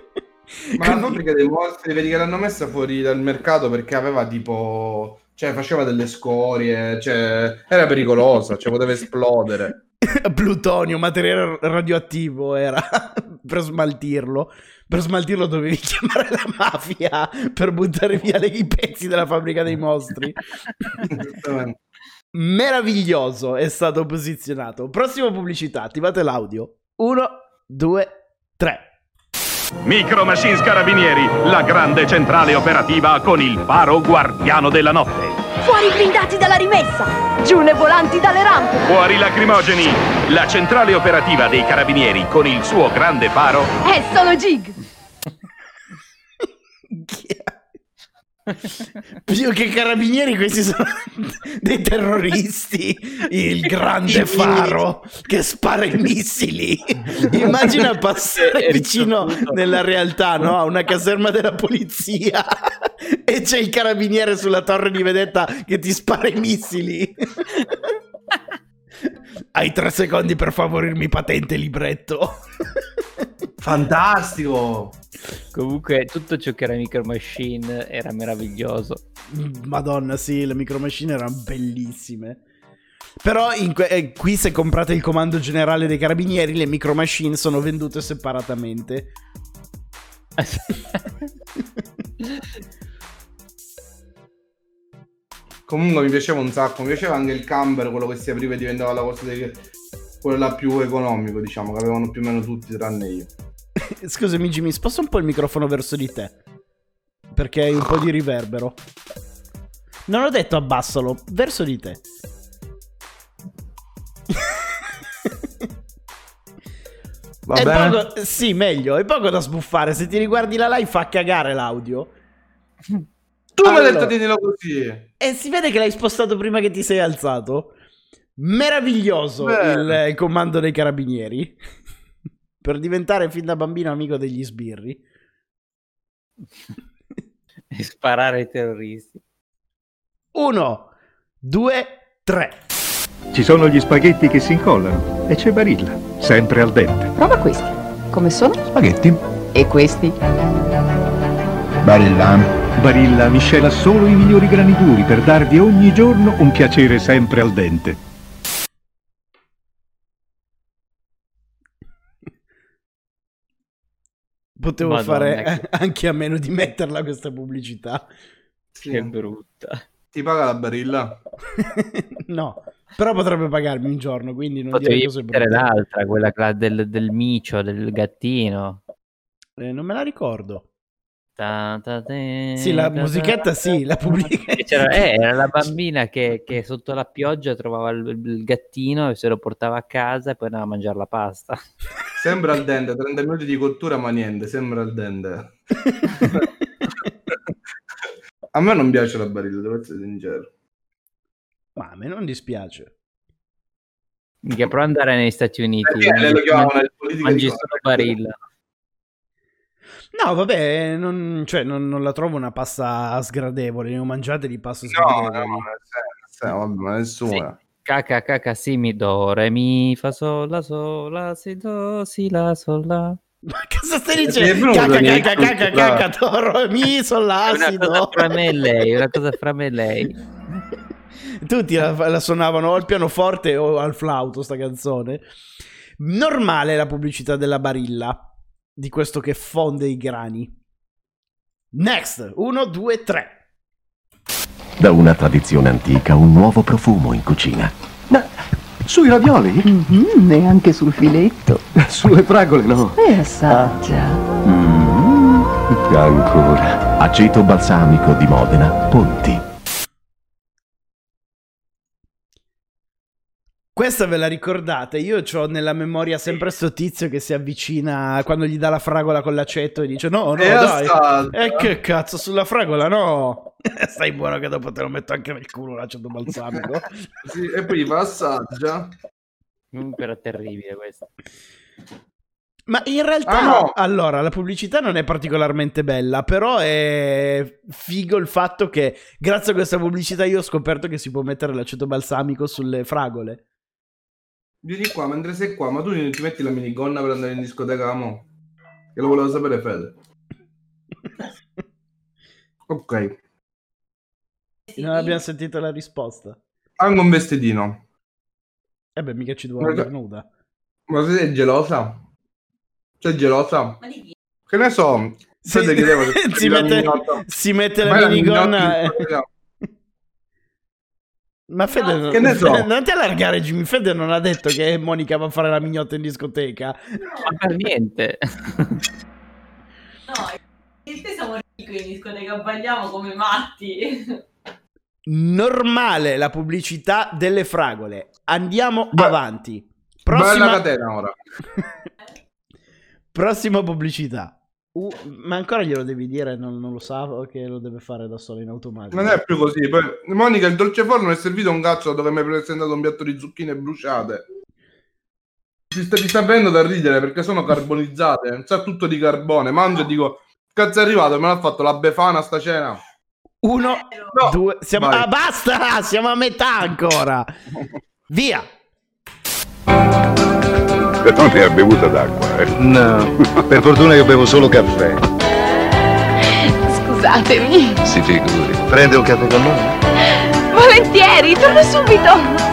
Ma la fabbrica dei mostri, vedi che l'hanno messa fuori dal mercato perché aveva tipo... Cioè, faceva delle scorie, cioè... Era pericolosa, cioè poteva esplodere. Plutonio, materiale radioattivo era per smaltirlo. Per smaltirlo dovevi chiamare la mafia per buttare via le- i pezzi della fabbrica dei mostri. Meraviglioso è stato posizionato. Prossima pubblicità, attivate l'audio. Uno, due, tre. Micro Machines Carabinieri, la grande centrale operativa con il faro guardiano della notte. Fuori i blindati dalla rimessa! Giù ne volanti dalle rampe! Fuori lacrimogeni, la centrale operativa dei carabinieri con il suo grande faro. È solo Gig! Più che carabinieri, questi sono dei terroristi. Il grande faro che spara i missili. Immagina passare vicino nella realtà, no? A una caserma della polizia e c'è il carabiniere sulla torre di vedetta che ti spara i missili. Hai tre secondi per favorirmi patente libretto. Fantastico! Comunque tutto ciò che era Micro Machine era meraviglioso. Madonna, sì, le micro machine erano bellissime. Però in que- eh, qui se comprate il comando generale dei carabinieri, le micro machine sono vendute separatamente. Comunque mi piaceva un sacco, mi piaceva anche il camper, quello che si apriva e diventava la cosa di... quello più economico, diciamo, che avevano più o meno tutti tranne io. Scusami Jimmy, sposta un po' il microfono verso di te. Perché hai un po' di riverbero. Non ho detto abbassalo, verso di te. Va È bene? poco- sì, meglio, è poco da sbuffare. Se ti riguardi la live fa cagare l'audio. Tu mi hai Allora. detto tienilo così. E si vede che l'hai spostato prima che ti sei alzato. Meraviglioso il, il comando dei carabinieri. Per diventare fin da bambino amico degli sbirri. E sparare ai terroristi. Uno, due, tre. Ci sono gli spaghetti che si incollano e c'è Barilla, sempre al dente. Prova questi. Come sono? Spaghetti. E questi? Barilla. Barilla miscela solo i migliori grani duri per darvi ogni giorno un piacere sempre al dente. Potevo Madonna, fare che- anche a meno di metterla questa pubblicità. Che brutta. Ti paga la barilla? no, però potrebbe pagarmi un giorno, quindi non dire Potevi cose mettere brutte. l'altra, quella del, del micio, del gattino. Eh, non me la ricordo. Ta- ta- te- Sì, la ta- musichetta ta- sì, la pubblica. Eh, era la bambina che, che sotto la pioggia trovava il, il gattino e se lo portava a casa e poi andava a mangiare la pasta. Sembra al dente, 30 minuti di cottura ma niente, sembra al dente. a me non piace la barilla, devo essere sincero. Ma a me non dispiace. Minchia, però andare negli Stati Uniti. Perché mangi- lo chiamano mangi- mangi solo barilla. No, vabbè, non, cioè, non, non la trovo una pasta sgradevole. Ne ho mangiate di pasta No, sgradevoli. no, senso, vabbè, ma nessuna. Caca, caca, si, mi, do, re, mi, fa, sol, la, sol, la, si, do, si, la, sol, la. Ma cosa stai dicendo? Caca, caca, caca, caca, toro, mi sono È una cosa fra me e lei, una cosa fra me e lei. Tutti la, la suonavano o al pianoforte o al flauto sta canzone. Normale la pubblicità della Barilla, di questo che fonde i grani. Next, 1, 2, 3. Da una tradizione antica un nuovo profumo in cucina. Sui ravioli? Mhm, e anche sul filetto. Sulle fragole no. E assaggia. Mm, ancora. Aceto balsamico di Modena, Ponti. Questa ve la ricordate? Io ho nella memoria sempre sto tizio che si avvicina quando gli dà la fragola con l'aceto e dice no, no, E dai. E che cazzo, sulla fragola no. Stai buono che dopo te lo metto anche nel culo l'aceto balsamico. Sì, e poi gli fa assaggia. Comunque era terribile questo. Ma in realtà, Ah, no. allora, la pubblicità non è particolarmente bella, però è figo il fatto che grazie a questa pubblicità io ho scoperto che si può mettere l'aceto balsamico sulle fragole. Vieni qua, mentre sei qua, ma tu non ti metti la minigonna per andare in discoteca, mo? Che lo volevo sapere, Fede. Ok. Non abbiamo sentito la risposta. Anche un vestitino. E beh, mica ci dovevo Guarda- andare nuda. Ma sei gelosa? Sei gelosa? Che ne so? Si, chiedeva se si la mette, si mette la minigonna. e-. Ma Fede, che ne so? Fede, non ti allargare, Jimmy. Fede non ha detto che Monica va a fare la mignotta in discoteca. Ma per niente. No, te siamo ricchi in discoteca, balliamo come matti. Normale la pubblicità delle fragole. Andiamo Beh, avanti. Bella Prossima, catena ora. prossima pubblicità. Uh, ma ancora glielo devi dire, non, non lo sa che lo deve fare da solo in automatico. Non è più così. Poi, Monica, il dolce forno è servito un cazzo dove mi hai presentato un piatto di zucchine bruciate. Ti sta, ti sta venendo da ridere perché sono carbonizzate. Sa tutto di carbone. Mangio e dico, cazzo è arrivato? Me l'ha fatto la befana sta cena. Uno, due, siamo... vai. Ah, basta! Siamo a metà ancora. Via! Non ne ha bevuta d'acqua, eh? No, per fortuna che bevo solo caffè. Scusatemi. Si figuri. Prende un caffè con noi? Volentieri, torno subito.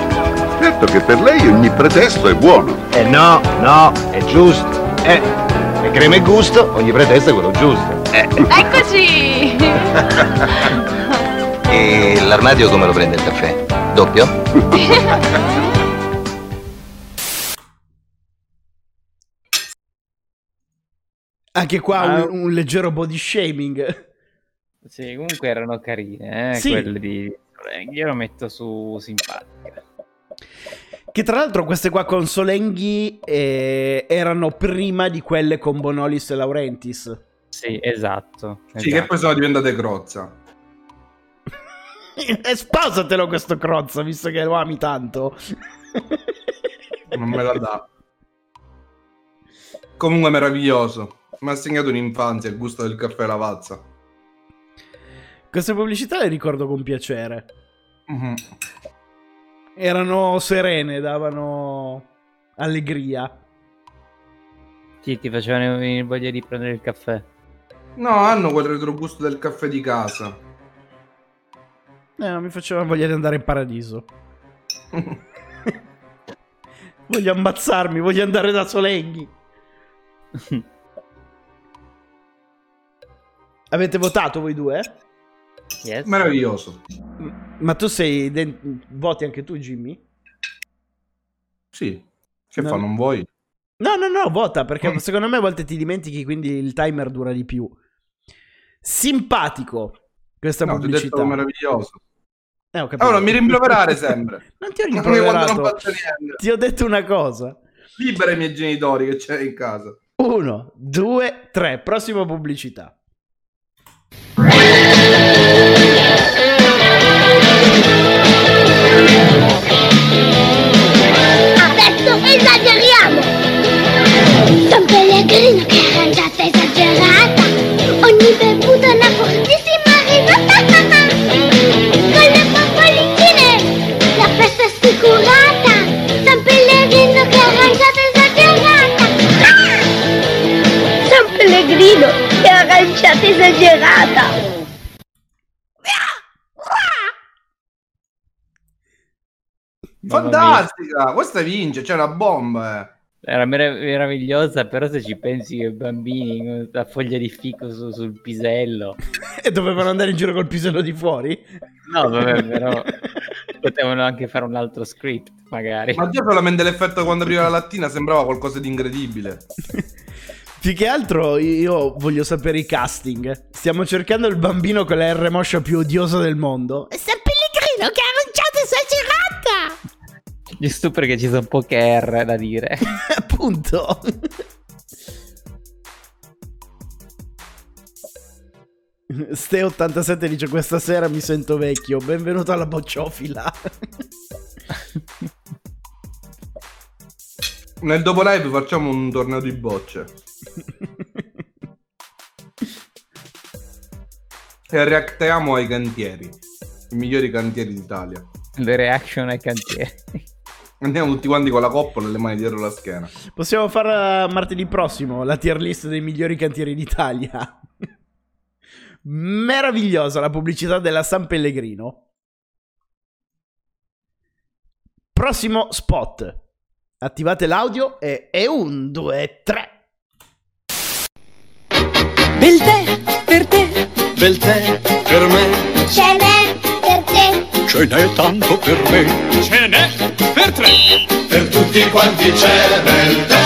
Certo che per lei ogni pretesto è buono. Eh no, no, è giusto. Eh, e crema e gusto, ogni pretesto è quello giusto. Eh, Eccoci. e l'armadio come lo prende il caffè? Doppio? Anche qua Ah. un, un leggero body shaming. Sì, comunque erano carine, eh, Sì. quelle di Io lo metto su simpatiche. Che tra l'altro queste qua con Solenghi eh, erano prima di quelle con Bonolis e Laurentis. Sì, esatto. Sì, che poi sono diventate crozza. E sposatelo questo crozzo, visto che lo ami tanto. Non me la dà. Comunque meraviglioso. Mi ha segnato un'infanzia il gusto del caffè lavazza. Queste pubblicità le ricordo con piacere. Mhm. Erano serene, davano allegria. Sì, ti facevano venire voglia di prendere il caffè. No, hanno quel retrogusto del caffè di casa. Eh, non mi faceva voglia di andare in paradiso. voglio ammazzarmi, voglio andare da Solenghi. Avete votato voi due? Yes. Meraviglioso. Ma tu sei... den- Voti anche tu, Jimmy? Sì. Che No. fa, non vuoi? No, no, no, vota perché secondo me a volte ti dimentichi, quindi il timer dura di più. Simpatico questa No, ti ho pubblicità. detto meraviglioso. Eh, ho capito. Allora, mi rimproverare sempre. Non ti ho Anche quando non rimproverato. faccio niente. Ti ho detto una cosa. Libera i miei genitori che c'è in casa. Uno, due, tre. Prossima pubblicità. Adesso esageriamo! San Pellegrino che arrangiata esagerata Ogni risata esagerata! Fantastica! Questa vince, c'è una bomba. eh. Era merav- meravigliosa, però se ci pensi che i bambini con la foglia di fico su- sul pisello. E dovevano andare in giro col pisello di fuori? No, vabbè, però potevano anche fare un altro script, magari. Ma già solamente l'effetto quando apriva la lattina sembrava qualcosa di incredibile. Più che altro io voglio sapere i casting. Stiamo cercando il bambino con la R moscia più odiosa del mondo. È San Pellegrino che ha lanciato esagerata! Giusto perché ci sono poche R da dire. Appunto. Ste87 dice questa sera mi sento vecchio. Benvenuto alla bocciofila. Nel dopo live facciamo un torneo di bocce. e reactiamo ai cantieri. I migliori cantieri d'Italia. Le reaction ai cantieri. Andiamo tutti quanti con la coppola e le mani dietro la schiena. Possiamo fare uh, martedì prossimo la tier list dei migliori cantieri d'Italia. Meravigliosa la pubblicità della San Pellegrino. Prossimo spot. Attivate l'audio e, e un, due, tre. Bel tè per te, bel tè per me, Ce n'è per te! ce n'è tanto per me, ce n'è per tre, per tutti quanti c'è bel tè.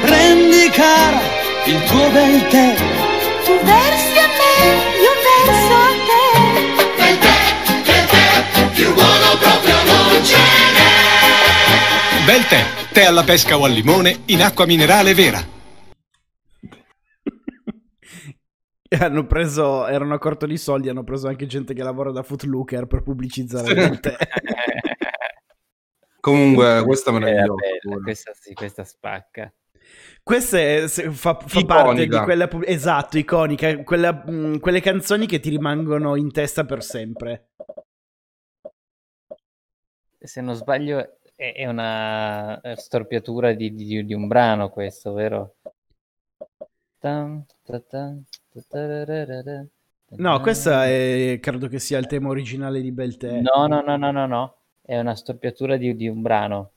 Prendi cara il tuo bel tè, Tu versi a me, io verso a te! bel tè, bel tè, più buono proprio non ce n'è. Bel tè, tè alla pesca o al limone in acqua minerale vera. Hanno preso, erano a corto di soldi, hanno preso anche gente che lavora da Footlooker per pubblicizzare tè. Comunque, questa me la questa sì, questa spacca. Questa è- fa, fa parte di quella esatto, iconica, quella, mm, quelle canzoni che ti rimangono in testa per sempre. Se non sbaglio è, è una storpiatura di, di- di un brano questo, vero? Tan, ta, tan, ta, tararara, No, questa è, credo che sia il tema originale di Beltè. No, no, no, no, no, no. È una storpiatura di, di un brano.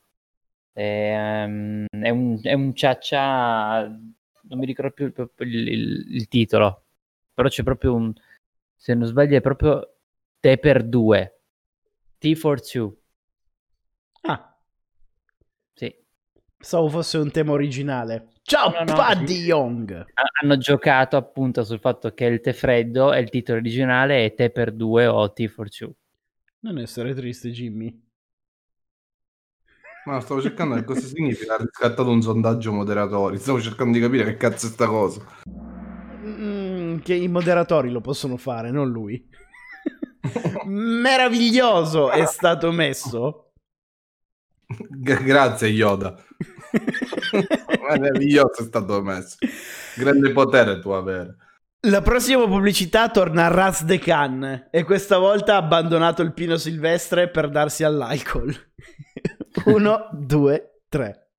È, ehm, è un, è un cia-cia, non mi ricordo più il, il- il- il titolo, però c'è proprio un, se non sbaglio è proprio Te per due, T for two. Ah. Sì. Pensavo fosse un tema originale. Ciao, No, no, no. Buddy Young. Ha- Hanno giocato appunto sul fatto che il tè freddo e il titolo originale è Te per due o T for two. Non essere triste, Jimmy. Ma stavo cercando che cosa significa. Ha riscattato un sondaggio moderatori. Stavo cercando di capire che cazzo è sta cosa. Mm, che i moderatori lo possono fare, non lui. Meraviglioso è stato messo. G- grazie, Yoda. Meraviglioso è stato messo. Grande potere tu avere. La prossima pubblicità torna a Raz de Can e questa volta ha abbandonato il Pino Silvestre per darsi all'alcol. Uno, due, tre.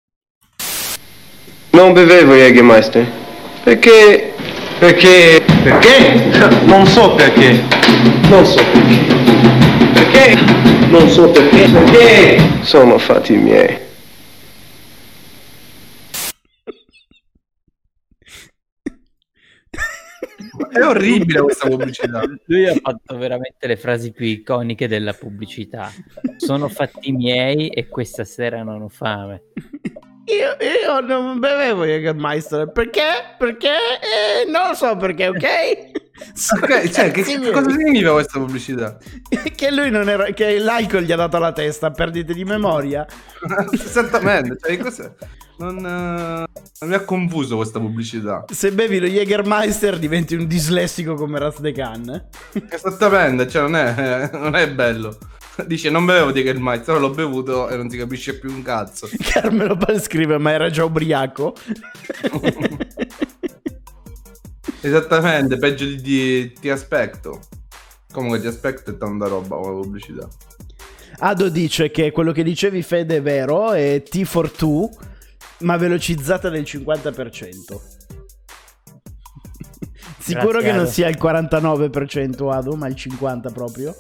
Non bevevo Jägermeister. Perché... Perché... Perché? Non so perché. Non so perché. Perché? Non so perché. Perché? Sono fatti miei. È orribile questa pubblicità. Lui ha fatto veramente le frasi più iconiche della pubblicità. Sono fatti miei e questa sera non ho fame. Io, io non bevevo Jägermeister perché? Perché? Eh, non lo so perché, ok? Ok, cioè, che, che cosa significa questa pubblicità? che lui non era. Che l'alcol gli ha dato la testa, perdite di memoria. Esattamente. Cioè, cos'è? Non, eh, non mi ha confuso questa pubblicità. Se bevi lo Jägermeister diventi un dislessico come Raz de Can. Esattamente, cioè non è, non è bello. Dice non bevevo di Meister, l'ho bevuto e non si capisce più un cazzo. Carmelo Pal scrive, ma era già ubriaco. Esattamente, peggio di, di ti aspetto. Comunque ti aspetto è tanta roba con la pubblicità. Ado dice che quello che dicevi Fede è vero, è T for 2, ma velocizzata del 50%. Sicuro Grazie, che non sia il 49% Ado, ma il 50% proprio.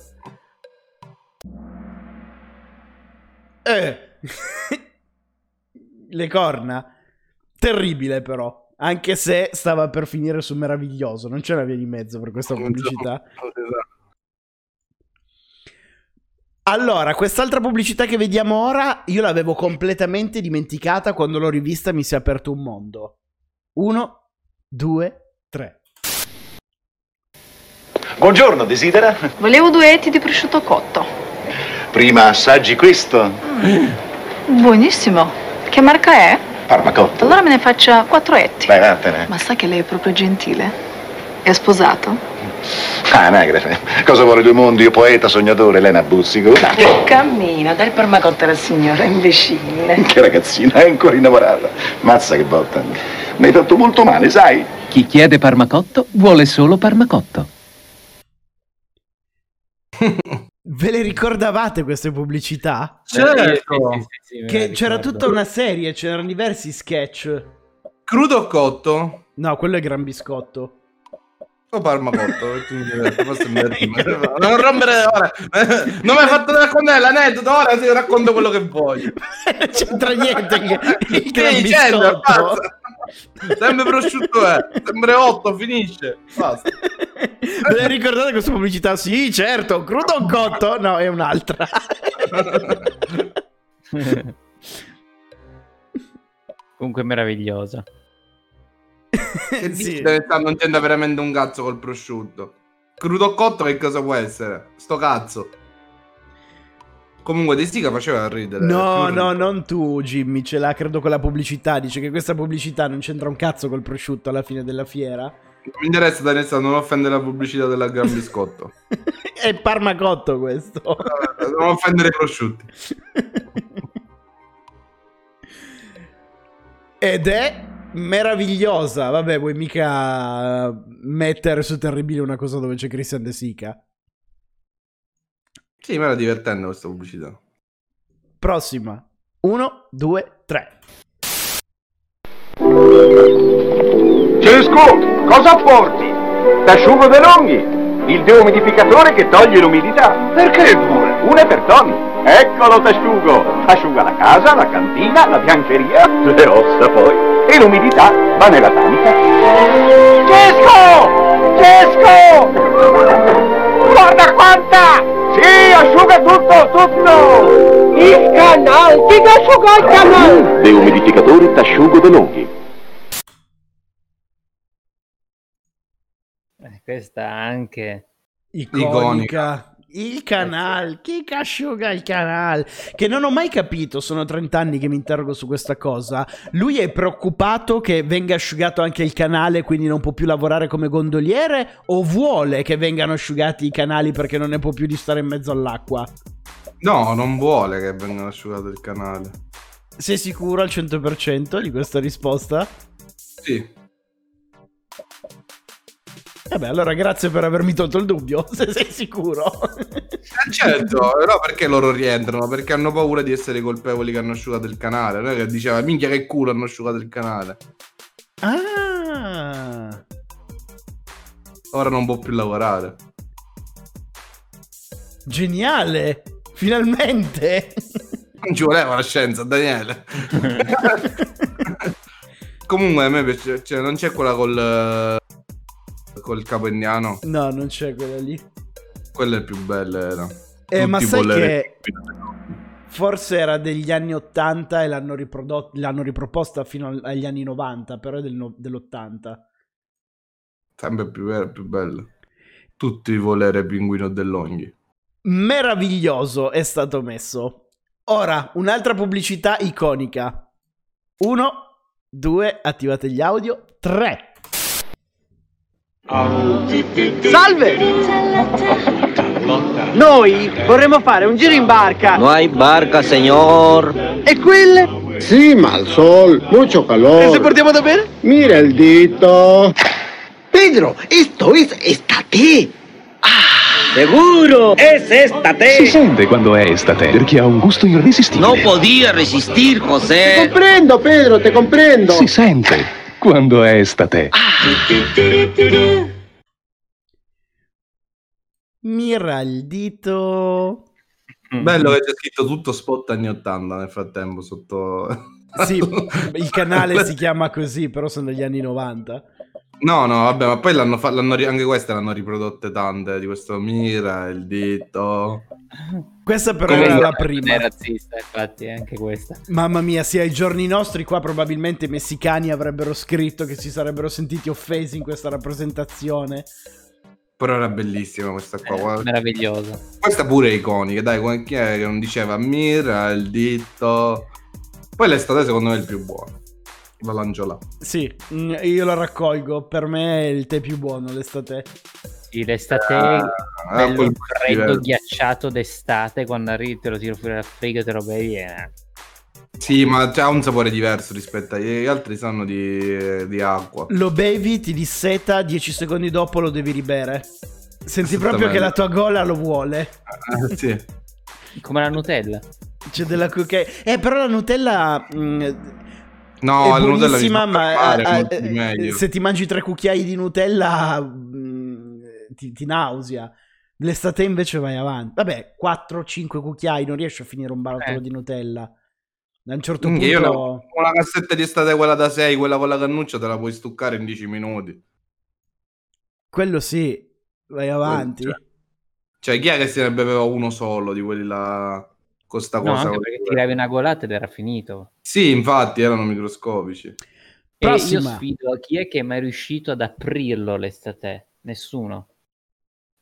Eh. Le corna. Terribile però. Anche se stava per finire su meraviglioso. Non c'è una via di mezzo per questa pubblicità. Allora, quest'altra pubblicità che vediamo ora, io l'avevo completamente dimenticata. Quando l'ho rivista mi si è aperto un mondo. Uno, due, tre. Buongiorno, desidera? Volevo due etti di prosciutto cotto. Prima assaggi questo. Buonissimo. Che marca è? Parmacotto. Allora me ne faccia quattro etti. Vai, vattene. Ma sa che lei è proprio gentile? È sposato? Ah, anagrafe. Cosa vuole due mondi? Io poeta, sognatore, Elena Bussico. Cammina, dai il parmacotto alla signora, imbecille. Che ragazzina, è ancora innamorata. Mazza che botta. Mi hai fatto molto male, sai? Chi chiede Parmacotto vuole solo Parmacotto. Ve le ricordavate queste pubblicità? Certo. Che c'era tutta una serie, c'erano diversi sketch. Crudo o cotto? No, quello è Gran Biscotto. O forse mi diverti. Non rompere ora. Non mi hai fatto raccontare l'aneddoto, ora ti racconto quello che voglio. Non c'entra niente il, il Che Gran dicendo? Biscotto. Basta. Sempre prosciutto è, sempre 8, finisce. Basta. Ve ricordate questa pubblicità? Sì, certo. Crudo o cotto? No, è un'altra. Comunque meravigliosa. Che dici? Deve stare- non c'entra veramente un cazzo col prosciutto. Crudo o cotto che cosa può essere? Sto cazzo. Comunque De Sica faceva ridere. No, Più no, non tu, Jimmy. Ce l'ha, credo, con la pubblicità. Dice che questa pubblicità non c'entra un cazzo col prosciutto alla fine della fiera. Non mi interessa Danessa, non offendere la pubblicità della Gran Biscotto. È Parmacotto questo. non offendere i prosciutti. Ed è meravigliosa. Vabbè, vuoi mica mettere su Terribile una cosa dove c'è Christian De Sica? Sì, ma era divertente questa pubblicità. Prossima. Uno, due, tre. Cesco, cosa porti? T'asciugo dei longhi, il deumidificatore che toglie l'umidità. Perché due? Uno è per Tony. Eccolo t'asciugo. Asciuga la casa, la cantina, la biancheria, le ossa poi. E l'umidità va nella tanica. Cesco! Cesco! Guarda quanta! Tutto! Il canal, chi asciuga il canal? Deumidificatore t'asciugo dei longhi. Eh, questa anche. Iconica. Il canale, chi che asciuga il canale? Che non ho mai capito, sono 30 anni che mi interrogo su questa cosa. Lui è preoccupato che venga asciugato anche il canale, quindi non può più lavorare come gondoliere? O vuole che vengano asciugati i canali perché non ne può più di stare in mezzo all'acqua? No, non vuole che vengano asciugato il canale. Sei sicuro al 100% di questa risposta? Sì. Vabbè, allora grazie per avermi tolto il dubbio, se sei sicuro. Eh, certo, no, perché loro rientrano? Perché hanno paura di essere colpevoli che hanno asciugato il canale. Non è che diceva, minchia che culo hanno asciugato il canale. Ah, Ora non può più lavorare. geniale! Finalmente! Non ci voleva la scienza, Daniele. Comunque a me piace, cioè, non c'è quella col, eh, col capo indiano. No, non c'è quella lì. Quella è più bella, era. Eh, ma Tutti sai che forse era degli anni 80 e l'hanno, riprodot- l'hanno riproposta fino agli anni 90, però è del no- dell'80. Sempre più, più bella. Tutti volere pinguino dell'Onghi. Meraviglioso è stato messo. Ora, un'altra pubblicità iconica. Uno, due, attivate gli audio. Tre. Salve! Noi vorremmo fare un giro in barca. No hay barca, señor. E quelle? Sí, mal sol, mucho calor. ¿E se portiamo da bere? Mira el dito. Pedro, esto es estate. Seguro, es estate. Si sente quando è estate, perché ha un gusto irresistibile. No podia resistir, José. Te comprendo, Pedro, te comprendo. Si sente quando è estate. Ah. Mira. Bello che c'è scritto tutto spot anni 80 nel frattempo sotto... Sì, il canale si chiama così, però sono gli anni 90. No, no, vabbè, ma poi l'hanno fa- l'hanno ri- anche queste l'hanno riprodotte tante di questo Mira, il dito. Questa però Come era la non prima. è razzista, infatti, anche questa. Mamma mia, sì, ai giorni nostri qua probabilmente i messicani avrebbero scritto che si sarebbero sentiti offesi in questa rappresentazione. Però era bellissima questa qua. guarda. Meravigliosa. Questa pure è iconica, dai, chi è che non diceva Mira, il dito. Poi l'estate secondo me è il più buono. La lancio là. Sì, mm, io lo raccolgo. Per me è il tè più buono l'estate. Sì, l'estate, Ah, bello quel- freddo, diverso. ghiacciato d'estate, quando arrivi te lo tiro fuori dal frigo e te lo bevi e... Sì, ma ha un sapore diverso rispetto agli altri sanno di, di acqua. Lo bevi, ti disseta, 10 secondi dopo lo devi ribere. Senti proprio che la tua gola lo vuole. Ah, sì. Come la Nutella. C'è della cocaina. Eh, però la Nutella. mm, No, è la Nutella ma fare, eh, meglio. se ti mangi tre cucchiai di Nutella mm, ti, ti nausea. L'estate invece vai avanti. Vabbè, 4-5 cucchiai, non riesci a finire un barattolo Eh. di Nutella. A un certo punto... Io no, con la cassetta di estate, quella da 6, quella con la cannuccia, te la puoi stuccare in 10 minuti. Quello sì, vai avanti. Cioè, Cioè, chi è che se ne beveva uno solo di quelli là con sta No, cosa? anche perché tiravi una golata ed era finito. Sì, infatti, erano microscopici. E Prossima. io sfido chi è che è mai riuscito ad aprirlo l'estate? Nessuno.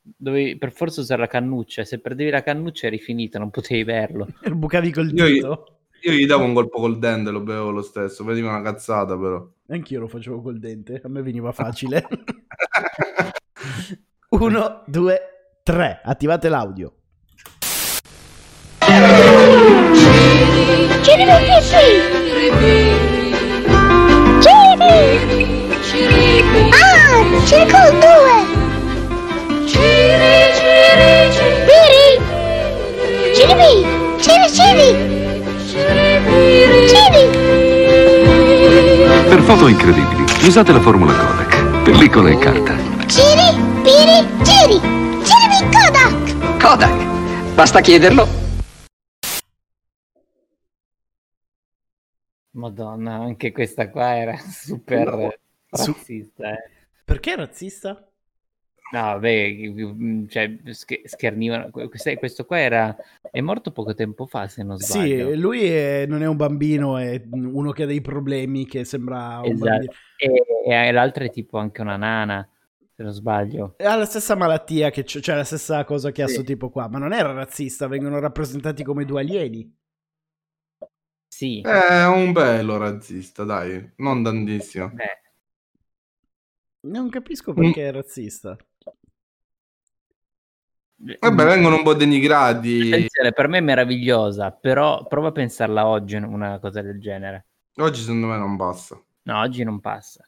Dovevi per forza usare la cannuccia. Se perdevi la cannuccia eri finita, non potevi berlo. Bucavi col Io, dito. io gli davo un colpo col dente, lo bevevo lo stesso. Vediva una cazzata, però. Anch'io lo facevo col dente, a me veniva facile. Uno, due, tre. Attivate l'audio. Ciribi! Ah, Circle 2! Ciri, ciri, ciri! Ciribi! Ciri, ciri! Ciri! Per foto incredibili, usate la formula Kodak. Pellicola e carta. Ciri, piri, ciri! Ciribi Kodak! Kodak. Basta chiederlo. Madonna, anche questa qua era super No. Razzista. eh. Perché razzista? No, beh, cioè, sch- schernivano. Questo, qua era. È morto poco tempo fa, se non sbaglio. Sì, lui è- non è un bambino, è uno che ha dei problemi, che sembra un bambino. Esatto. E, e l'altra è tipo anche una nana, se non sbaglio. Ha la stessa malattia, che c'è, cioè la stessa cosa che ha Sì. sto tipo qua, ma non era razzista, vengono rappresentati come due alieni. Sì. È un bello razzista, dai. Non tantissimo. Beh, Non capisco Mm. perché è razzista. Vabbè, vengono un po' denigrati. attenzione, per me è meravigliosa, però prova a pensarla oggi una cosa del genere. Oggi secondo me non passa. No, oggi non passa.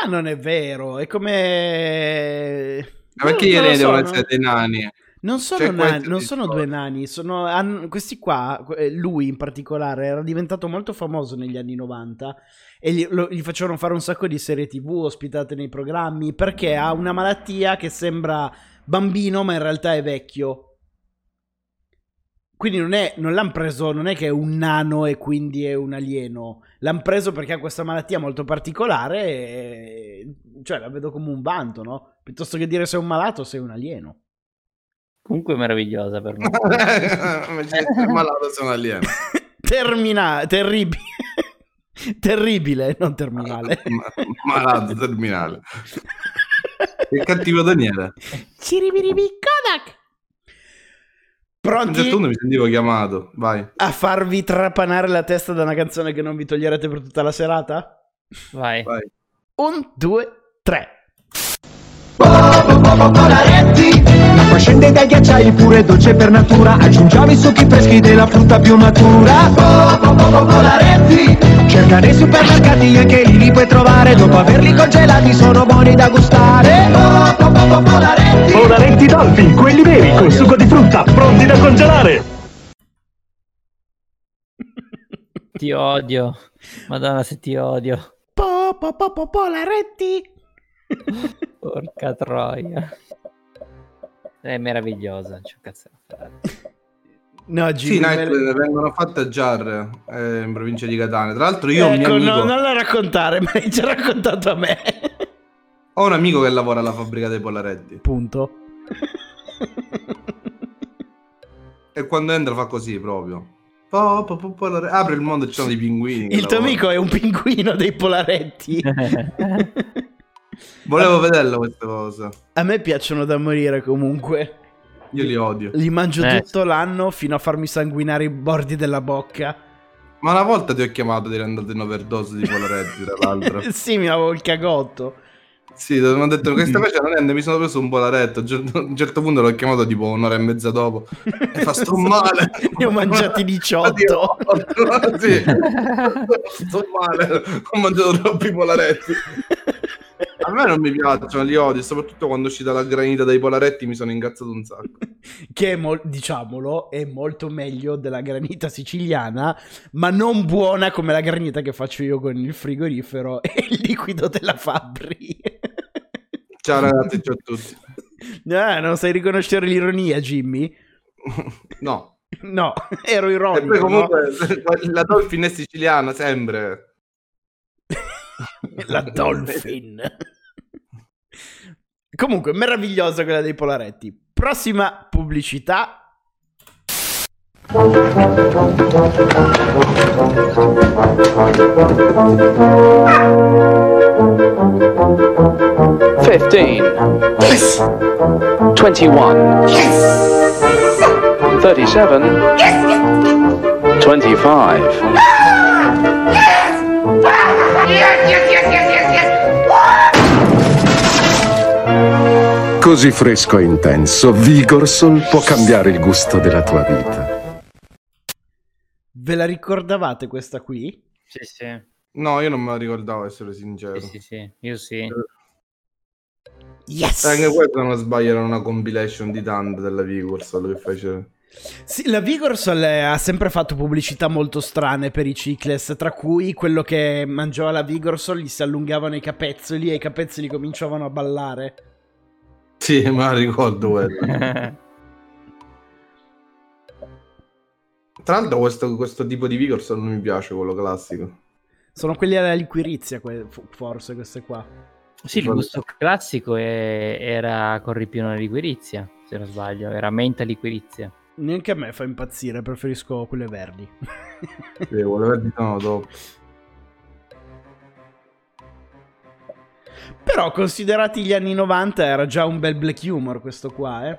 Ma non è vero, è come... Ma perché so, devono no? essere dei nani? Non sono, Cioè, nani- non sono due nani, sono, hanno- questi qua, eh, lui in particolare, era diventato molto famoso negli anni 90 e gli, lo- gli facevano fare un sacco di serie tv ospitate nei programmi perché ha una malattia che sembra bambino ma in realtà è vecchio. Quindi non, è, non l'hanno preso, non è che è un nano e quindi è un alieno. L'hanno preso perché ha questa malattia molto particolare e... Cioè la vedo come un vanto, no? Piuttosto che dire sei un malato, sei un alieno. Comunque meravigliosa per me. Essere malato sono alieno. Termina- terribile. Terribile, non terminale. Ma- Malato, terminale. Il cattivo Daniele. Ciribiribi Kodak. A un Pronti certo mi sentivo chiamato. Vai. a farvi trapanare la testa da una canzone che non vi toglierete per tutta la serata? Vai. Vai. Un, due, tre. L'acqua scende dai ghiacciai pure dolce per natura Aggiungiamo i succhi freschi della frutta più matura Polaretti Cerca nei supermercati anche lì li puoi trovare Dopo averli congelati sono buoni da gustare Polaretti Polaretti Dolphin, quelli veri, con succo di frutta, pronti da congelare. Ti odio. Madonna, se ti odio. Po, po, po, po, Polaretti. Porca troia. È meravigliosa, c'è un cazzo da fare. No, Sì, Jimmy, Night me- vengono fatte a Jar eh, in provincia di Catania. Tra l'altro io ho un mio Ecco, amico, no, non la raccontare, me l'hai già raccontato a me. ho un amico che lavora alla fabbrica dei Polaretti Punto. e quando entra fa così proprio. Po, po, po, polare- Apre il mondo e ci sono dei pinguini. Il tuo lavorano. amico è un pinguino dei polaretti. Volevo vederla questa cosa. A me piacciono da morire comunque. Io li odio. Li mangio Eh. tutto l'anno fino a farmi sanguinare i bordi della bocca. Ma una volta ti ho chiamato di andato in overdose di Polaretti, tra l'altro. sì, mi avevo il cagotto. Sì, mi hanno detto che stai facendo niente, mi sono preso un polaretto. A un certo- a un certo punto l'ho chiamato tipo un'ora e mezza dopo. E fa sto male. Ne ho mangiati 18. sì. sto male. Ho mangiato troppi polaretti. A me non mi piacciono, li odio, soprattutto quando è uscita la granita dai polaretti mi sono incazzato un sacco. Che è mol- diciamolo, è molto meglio della granita siciliana, ma non buona come la granita che faccio io con il frigorifero e il liquido della Fabri. Ciao ragazzi, ciao a tutti. Ah, non sai riconoscere l'ironia, Jimmy? No. No, ero E ironico. poi comunque no? la Dolphin è siciliana, sempre. La Dolphin. Comunque, meravigliosa quella dei polaretti. Prossima pubblicità. Fifteen. Yes. Twenty-one. Yes. Thirty-seven. Yes. Twenty-five. Così fresco e intenso, Vigorsol può cambiare il gusto della tua vita. Ve la ricordavate questa qui? Sì, sì. No, io non me la ricordavo, essere sincero. Sì, sì, sì. Io sì. Yes! Anche questa non sbaglio era una compilation di tante della Vigorsol che faceva. Sì, la Vigorsol eh, ha sempre fatto pubblicità molto strane per i cicles, tra cui quello che mangiava la Vigorsol gli si allungavano i capezzoli e i capezzoli cominciavano a ballare. Sì, ma ricordo quella. Tra l'altro questo, questo tipo di Vigorsol non mi piace, quello classico. Sono quelli alla liquirizia, que- fo- forse queste qua. Sì, il gusto classico è- era con ripieno di liquirizia, se non sbaglio. Era menta liquirizia. Neanche a me fa impazzire, preferisco quelle verdi. Sì, quello verdi sono top. Però considerati gli anni 90 era già un bel black humor questo qua, eh.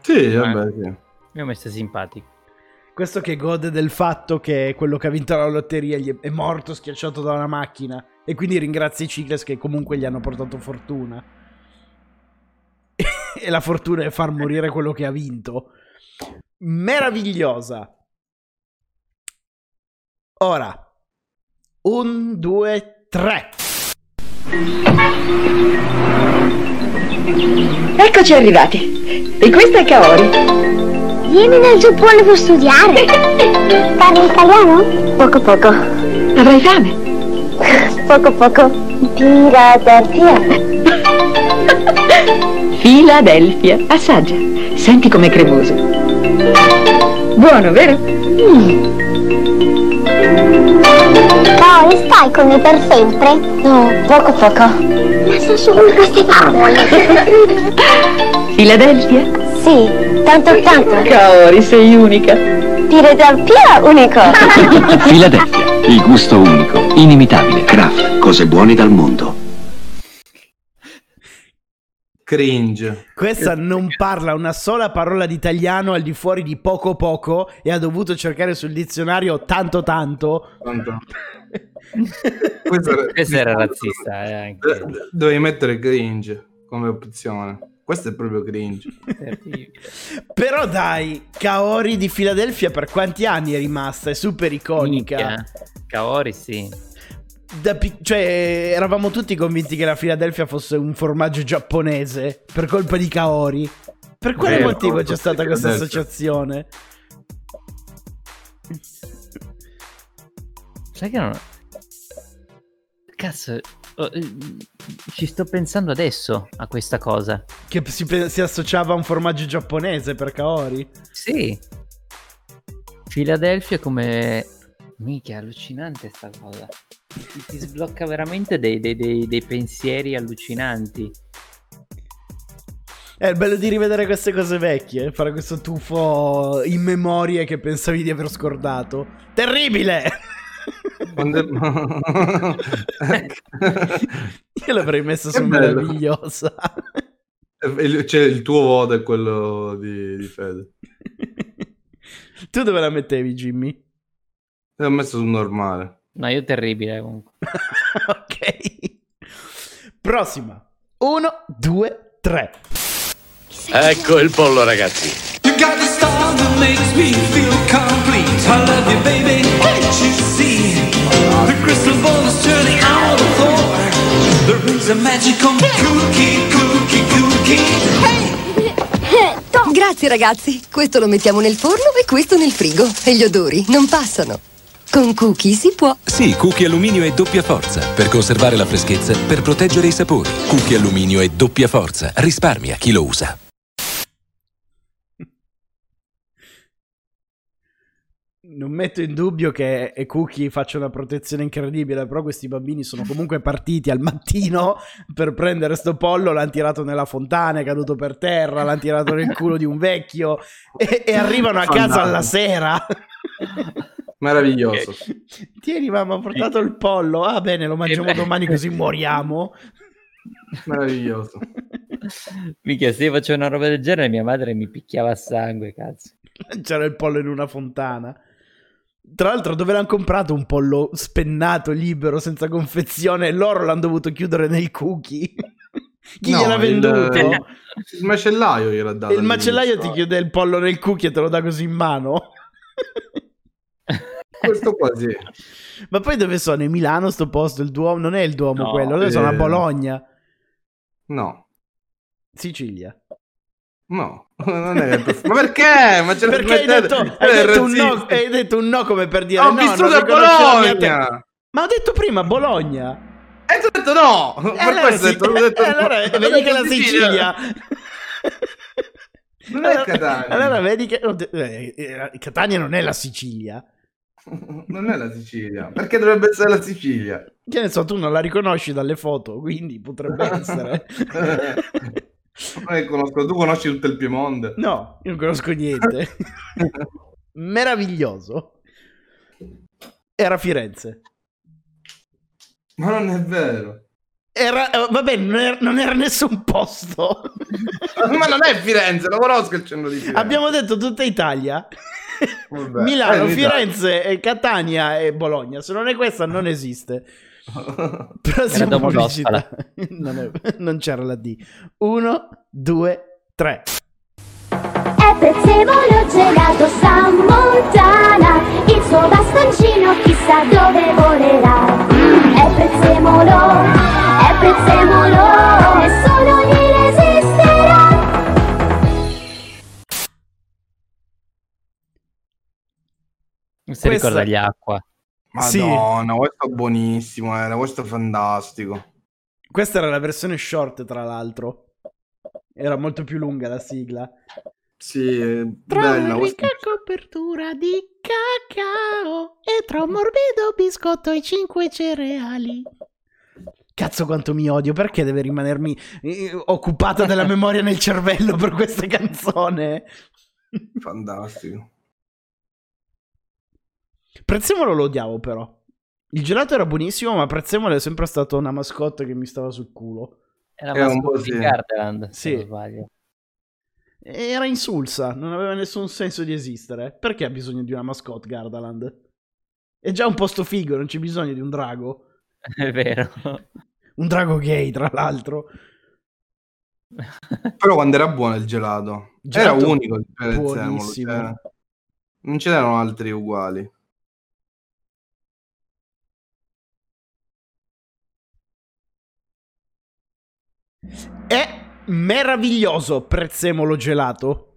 Sì, vabbè, sì. Mi ho messo simpatico. Questo che gode del fatto che quello che ha vinto la lotteria gli è- è morto schiacciato da una macchina e quindi ringrazia i Cicles che comunque gli hanno portato fortuna. e la fortuna è far morire quello che ha vinto. Meravigliosa. Ora. Un, due, tre. Eccoci arrivati. E questo è Kaori. Vieni nel Giappone per studiare. Parli italiano? Poco poco. Avrai fame? Poco poco. Philadelphia. Philadelphia. Assaggia. Senti com'è cremoso. Buono, vero? Poi stai con me per sempre? No, poco poco. Ma sono solo queste parole. Philadelphia? sì, tanto tanto. Kaori, sei unica. Philadelphia unico. Philadelphia, il gusto unico, inimitabile. Kraft, cose buone dal mondo. Cringe. Questa non parla una sola parola di italiano al di fuori di poco poco e ha dovuto cercare sul dizionario tanto tanto. Tanto. Questo era, Questo era razzista, eh, anche. Do- Dovevi mettere cringe come opzione. Questo è proprio cringe. Però dai, Kaori di Filadelfia per quanti anni è rimasta? È super iconica. Minchia. Kaori, sì. Da pi- cioè, eravamo tutti convinti che la Filadelfia fosse un formaggio giapponese per colpa di Kaori. Per quale Vero, motivo c'è stata questa Philadelphia. associazione? Sai che non... Cazzo, Oh, eh, Ci sto pensando adesso a questa cosa. Che si, si associava a un formaggio giapponese per Kaori. Sì. Philadelphia come... Mica, allucinante sta cosa. Ti, ti sblocca veramente dei, dei- dei- dei pensieri allucinanti. È il bello di rivedere queste cose vecchie, fare questo tuffo in memorie che pensavi di aver scordato. Terribile! Quando- Io l'avrei messo Che su bello. meravigliosa. Il- C'è il tuo voto e quello di, di Fede. tu dove la mettevi, Jimmy? L'ho messo su normale. No, io terribile comunque. Prossima. Uno, due, tre. Ecco il pollo, ragazzi. You got the star that makes me feel complete. I love you, baby. Can't you see? The crystal ball is turning out the floor. There is a magical cookie, cookie, cookie. Grazie ragazzi, questo lo mettiamo nel forno e questo nel frigo. E gli odori non passano. Con cookie si può. Sì, cookie alluminio è doppia forza. Per conservare la freschezza, per proteggere i sapori. Cookie alluminio è doppia forza. Risparmia chi lo usa. Non metto in dubbio che e Cookie faccia una protezione incredibile, però questi bambini sono comunque partiti al mattino per prendere sto pollo, l'hanno tirato nella fontana, è caduto per terra, l'hanno tirato nel culo di un vecchio e, e arrivano a casa alla sera. Meraviglioso. Tieni mamma, ho portato il pollo. Ah bene, lo mangiamo beh. domani così moriamo. Meraviglioso. Mica, se io facevo una roba del genere, mia madre mi picchiava a sangue, cazzo. C'era il pollo in una fontana. Tra l'altro, dove l'hanno comprato un pollo spennato, libero, senza confezione? Loro l'hanno dovuto chiudere nei cookie. Chi No, gliel'ha il- venduto? Il macellaio gliel'ha dato. il macellaio ti chiude il pollo nel cookie e te lo dà così in mano. Questo qua sì. Ma poi dove sono? In Milano sto posto? Il Duomo? Non è il Duomo No, quello, dove sono? A eh, Bologna. No. Sicilia. No. Non è ma perché? Ma ce Perché hai detto, hai, detto un no, hai detto un no come per dire Ho no, vissuto a Bologna. Ma ho detto prima Bologna. E tu hai detto no. Per allora questo sì, detto, ho detto eh, allora no. vedi che la Sicilia Non è Catania. Allora vedi che eh, eh, Catania non è la Sicilia. Non è la Sicilia. Perché dovrebbe essere la Sicilia? Che ne so, tu non la riconosci dalle foto, quindi potrebbe essere. Conosco- tu conosci tutto il Piemonte? No, io non conosco niente. Meraviglioso. Era Firenze. Ma non è vero. Era, eh, vabbè, non era, non era nessun posto. Ma non è Firenze, lo conosco il centro di Firenze. Abbiamo detto tutta Italia. Vabbè. Milano, Eh, Firenze, e Catania e Bologna. Se non è questa, non esiste. Prossima pubblicità. non, è- non c'era la D. Uno, due, tre. È prezzemolo gelato San Montana, il suo bastoncino chissà dove volerà. Mm, È prezzemolo, è prezzemolo, nessuno gli resisterà. Mi si Questa- ricorda gli acqua. Madonna, questo è buonissimo, era questo è fantastico. Questa era la versione short, tra l'altro. Era molto più lunga la sigla. Sì, è Tra bella una questa. ricca copertura di cacao e tra un morbido biscotto e cinque cereali. Cazzo quanto mi odio, perché deve rimanermi eh, occupata della memoria nel cervello per questa canzone? Fantastico. Prezzemolo lo odiavo però. Il gelato era buonissimo, ma Prezzemolo è sempre stato una mascotte che mi stava sul culo. Era È un mascotte po' di sì. Gardaland, se Sì. non sbaglio. Era insulsa, non aveva nessun senso di esistere. Perché ha bisogno di una mascotte Gardaland? È già un posto figo, non c'è bisogno di un drago. È vero. Un drago gay, tra l'altro. Però quando era buono il gelato. Gelato era unico il prezzemolo, cioè, non ce n'erano altri uguali. È meraviglioso, prezzemolo gelato.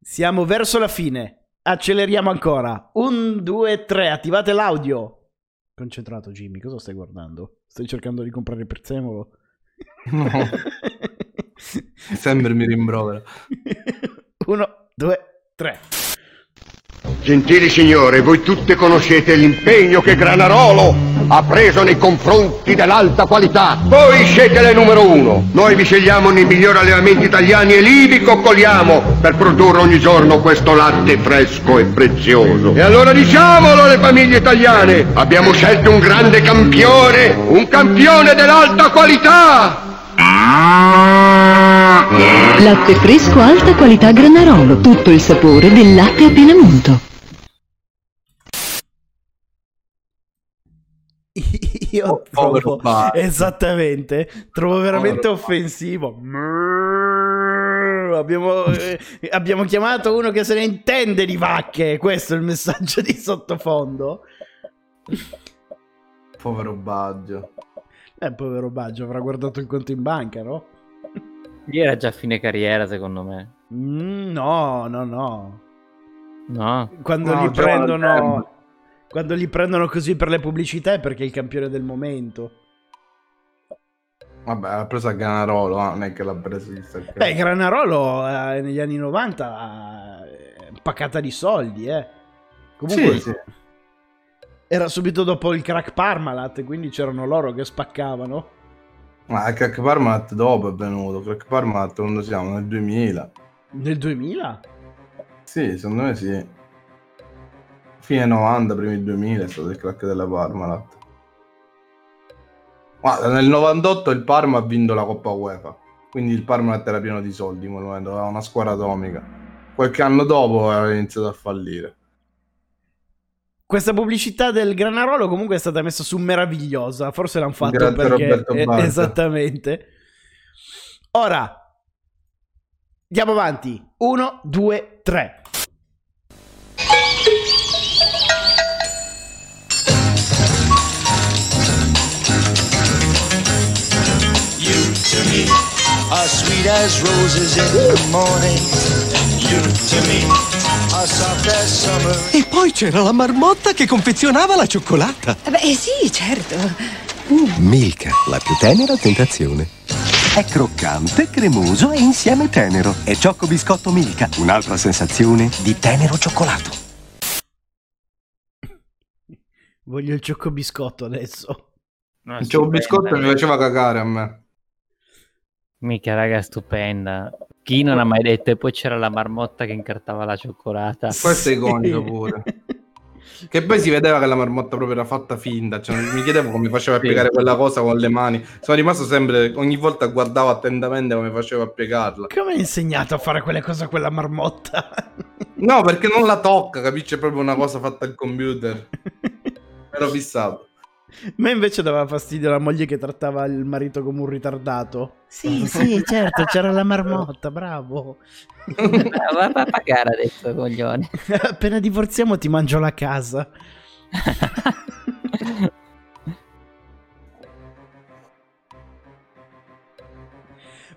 Siamo verso la fine. Acceleriamo ancora. Un, due, tre. Attivate l'audio. Concentrato, Jimmy, cosa stai guardando? Stai cercando di comprare il prezzemolo? No. Sempre mi rimprovera. Uno, due, tre. Gentili signore, voi tutte conoscete l'impegno che Granarolo ha preso nei confronti dell'alta qualità. Voi siete numero uno. Noi vi scegliamo nei migliori allevamenti italiani e lì vi coccoliamo per produrre ogni giorno questo latte fresco e prezioso. E allora diciamolo alle famiglie italiane, abbiamo scelto un grande campione, un campione dell'alta qualità. Latte fresco alta qualità Granarolo, tutto il sapore del latte appena munto. Io Oh, povero trovo esattamente, trovo veramente Povero offensivo. Abbiamo, eh, abbiamo chiamato uno che se ne intende di vacche. Questo è il messaggio di sottofondo. Povero Baggio. Eh, povero Baggio, avrà guardato il conto in banca, no? Gli era già a fine carriera, secondo me. Mm, no, no, no. No? Quando No, li prendono. Quando li prendono così per le pubblicità è perché è il campione del momento. Vabbè, l'ha preso a Ganarolo, ah, non è che l'ha preso chissà che. Beh, Granarolo eh, negli anni 90 eh, paccata di soldi, eh. Comunque Sì, sì. era subito dopo il crack Parmalat, quindi c'erano loro che spaccavano. Ma il Crack Parmalat dopo è venuto. Crack Parmalat quando siamo? Nel 2000. Nel 2000? Sì, secondo me sì fine 90, primi 2000 è stato il crack della Parmalat. Guarda, nel 98 il Parma ha vinto la Coppa UEFA, quindi il Parmalat era pieno di soldi in quel momento, aveva una squadra atomica. Qualche anno dopo aveva iniziato a fallire. Questa pubblicità del Granarolo comunque è stata messa su meravigliosa, forse l'hanno fatto Grazie perché... Roberto Barca. Esattamente. Ora, andiamo avanti. 1, 2, 3. To me are sweet as roses in the morning. You to me are soft as summer. E poi c'era la marmotta che confezionava la cioccolata. Beh, sì, certo. Milka, la più tenera tentazione. È croccante, cremoso e insieme tenero. È Ciocco Biscotto Milka, un'altra sensazione di tenero cioccolato. Voglio il ciocco biscotto adesso. No, Il ciocco biscotto mi faceva cagare a me. Mica, raga, stupenda. Chi non ha mai detto? E poi c'era la marmotta che incartava la cioccolata. Questo è iconico pure. Che poi si vedeva che la marmotta proprio era fatta finta. Cioè, mi chiedevo come faceva a piegare quella cosa con le mani. Sono rimasto sempre, ogni volta guardavo attentamente come faceva a piegarla. Come hai insegnato a fare quelle cose a quella marmotta? No, perché non la tocca, capisci? È proprio una cosa fatta al computer. Ero fissato. Me invece dava fastidio la moglie che trattava il marito come un ritardato. Sì, sì, certo, c'era la marmotta, bravo. Va a pagare adesso, coglione. Appena divorziamo ti mangio la casa.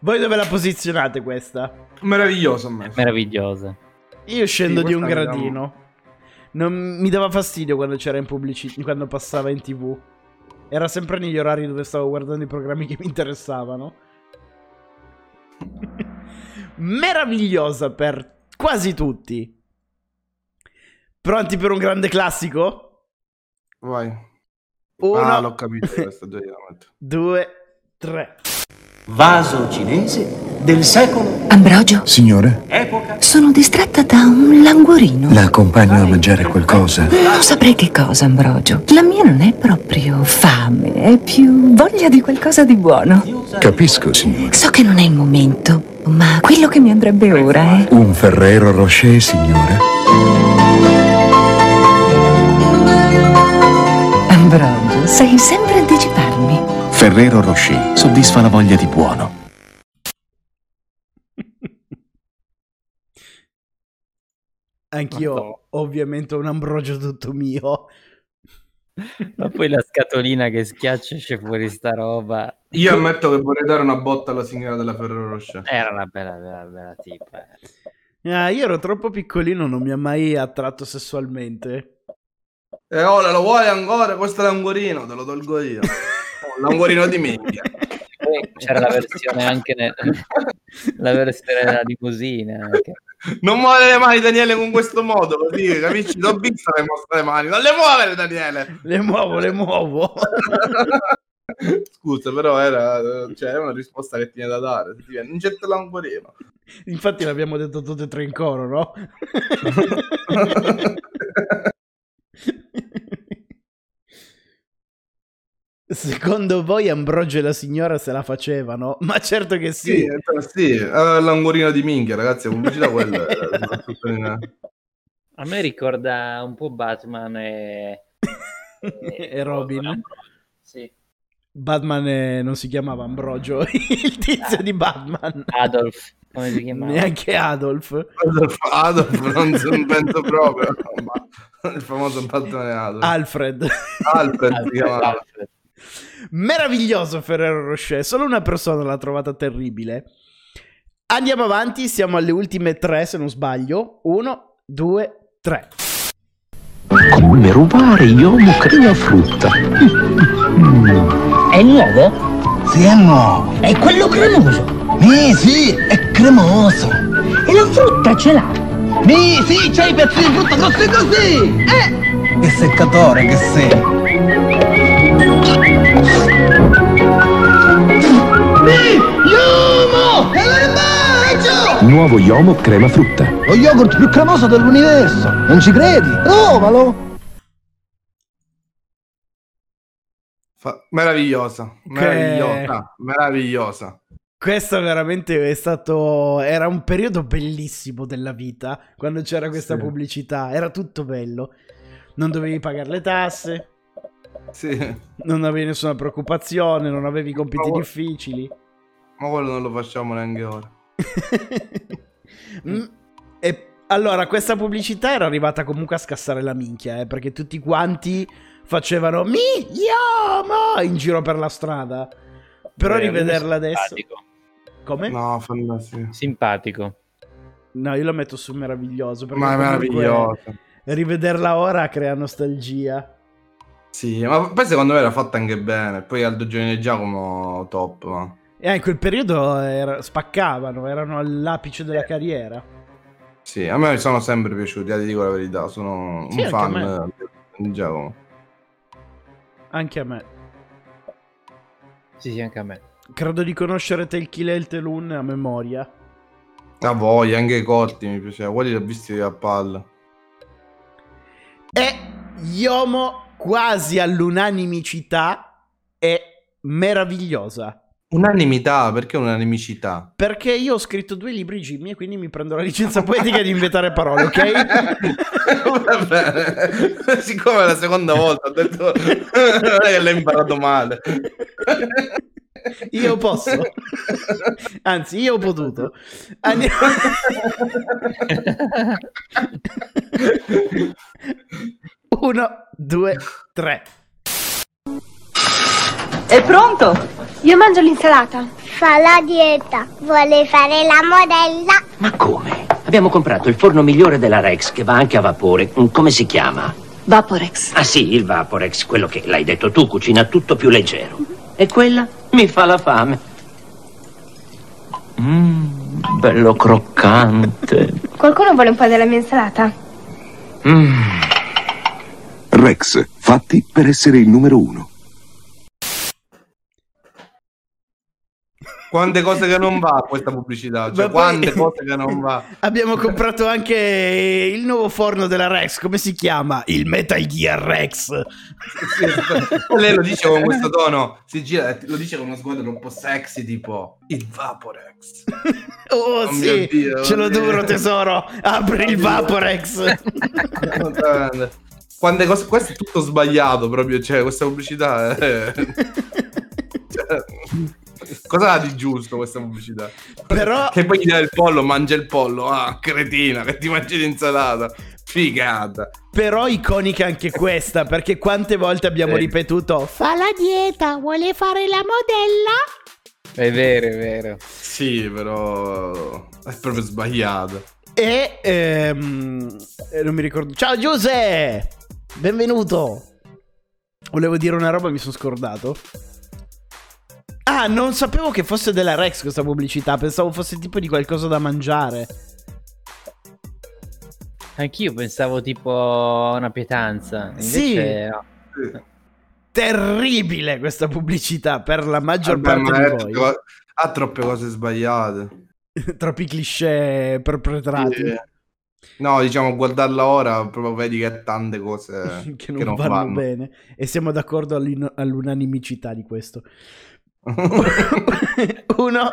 Voi dove la posizionate questa? Meraviglioso a me. Meravigliosa. Io scendo Sì, di un gradino. Non mi dava fastidio quando c'era in pubblicità, quando passava in tv. Era sempre negli orari dove stavo guardando i programmi che mi interessavano. Meravigliosa per quasi tutti. Pronti per un grande classico? Vai. Uno, Ah, l'ho capito questa già due, tre. Vaso cinese del secolo. Ambrogio, Signore, Epoca. sono distratta da un languorino. la accompagno a mangiare qualcosa. Non saprei che cosa, Ambrogio. La mia non è proprio fame, è più voglia di qualcosa di buono. Capisco, signore. So che non è il momento, ma quello che mi andrebbe ora è... Un Ferrero Rocher, signore? Ambrogio, sai sempre anticiparmi. Ferrero Rocher soddisfa la voglia di buono. Anch'io, Madonna. ovviamente, ho un ambrogio tutto mio. Ma poi la scatolina che schiaccia esce fuori sta roba. Io ammetto che vorrei dare una botta alla signora della Ferrero Rocher. Era una bella, bella, bella tipa. Ah, io ero troppo piccolino, non mi ha mai attratto sessualmente. E ora lo vuoi ancora? Questo è l'angorino, te lo tolgo io. Oh, l'angorino di minchia. Poi c'era la versione anche nel- la versione della limousina anche. Non muovere le mani, Daniele, con questo modo, così, capisci? Don Pizza le mostra le mani. Non le muovere, Daniele! Le muovo, le muovo. Scusa, però era, cioè, una risposta che tiene da dare. Se ti viene, non c'è l'angorino. Infatti l'abbiamo detto tutte e tre in coro, no? Secondo voi Ambrogio e la signora se la facevano? Ma certo che Sì, sì. eh, sì, aveva l'angorino di minchia, ragazzi, la pubblicità quella. eh, A me ricorda un po' Batman e, E Robin. Sì. Batman eh, non si chiamava Ambrogio, il tizio di Batman. Adolf, come si chiamava? Neanche Adolf. Adolf, Adolf non, penso proprio. il famoso Batman è Adolf. Alfred. Alfred si chiamava. Meraviglioso Ferrero Rocher, solo una persona l'ha trovata terribile. Andiamo avanti, siamo alle ultime tre se non sbaglio. Uno, due, tre. Come rubare Yomo crema frutta. È nuovo? Sì, è nuovo. È quello cremoso? Mi, sì, è cremoso. E la frutta ce l'ha? Mi, sì, c'hai i pezzi di frutta grossi così. Eh! Che seccatore che sei. Mi, Yomo! È l'armaggio! Nuovo Yomo crema frutta. Lo yogurt più cremoso dell'universo. Non ci credi? Provalo. Fa- meravigliosa, meravigliosa, meravigliosa. Questo veramente è stato. Era un periodo bellissimo della vita quando c'era questa Sì. pubblicità. Era tutto bello. Non dovevi pagare le tasse, Sì, non avevi nessuna preoccupazione, non avevi compiti Ma- difficili. Ma quello non lo facciamo neanche ora. Mm, E allora, questa pubblicità era arrivata comunque a scassare la minchia, eh, perché tutti quanti facevano mi Yomo in giro per la strada. Però Beh, rivederla adesso. simpatico. Come? No, fantastico. Simpatico. No, io lo metto su meraviglioso. Ma è comunque meravigliosa. Rivederla ora crea nostalgia. Sì, ma poi secondo me era fatta anche bene. Poi Aldo Giovanni e Giacomo top, ma... E in quel periodo era- spaccavano, erano all'apice della carriera. Sì, a me sono sempre piaciuti, eh, ti dico la verità, sono Sì, un fan eh, di Giacomo. Anche a me. Sì, sì, anche a me. Credo di conoscere Telchile e il Telun a memoria. A voglia, anche i corti mi piaceva, quelli li ho visti a palla. E Yomo quasi all'unanimicità è meravigliosa. Unanimità, perché unanimicità? Perché io ho scritto due libri Jimmy e quindi mi prendo la licenza poetica di inventare parole, ok? Va bene, siccome è la seconda volta ho detto che l'hai imparato male. Io posso. Anzi, io ho potuto. Andiamo... Uno, due, tre. È pronto? Io mangio l'insalata. Fa la dieta. Vuole fare la modella. Ma come? Abbiamo comprato il forno migliore della Rex che va anche a vapore. Mm, Come si chiama? Vaporex. Ah sì, il Vaporex, quello che l'hai detto tu, cucina tutto più leggero. E quella mi fa la fame. Mmm, bello croccante. Qualcuno vuole un po' della mia insalata? Mm. Rex, fatti per essere il numero uno. Quante cose che non va questa pubblicità, cioè quante cose che non va. Abbiamo comprato anche il nuovo forno della Rex. Come si chiama? Il Metal Gear Rex. Lei lo dice con questo tono, si gira, e lo dice con uno sguardo un po' sexy, tipo il Vaporex. Oh, Oh sì, mio Dio, ce l'ho oddio. duro tesoro. Apri il Vaporex. Quante cose, questo è tutto sbagliato proprio, cioè questa pubblicità è... cioè, cosa ha di giusto questa pubblicità? Però- Che poi gli dai il pollo, mangia il pollo, ah, cretina, che ti mangi l'insalata, figata. Però iconica anche questa, perché quante volte abbiamo Sì. ripetuto Fa la dieta, vuole fare la modella? È vero, è vero. Sì, però è proprio sbagliato. E ehm, eh, non mi ricordo. Ciao Giuse! Benvenuto. Volevo dire una roba, mi sono scordato. Ah, non sapevo che fosse della Rex questa pubblicità, pensavo fosse tipo di qualcosa da mangiare. Anch'io pensavo tipo una pietanza. Invece Sì. no. Terribile questa pubblicità per la maggior Vabbè, parte di voi. ha troppe cose sbagliate. Troppi cliché perpetrati Sì. No, diciamo, guardarla ora proprio vedi che ha tante cose che non, vanno, bene. E siamo d'accordo all'unanimicità di questo. Uno,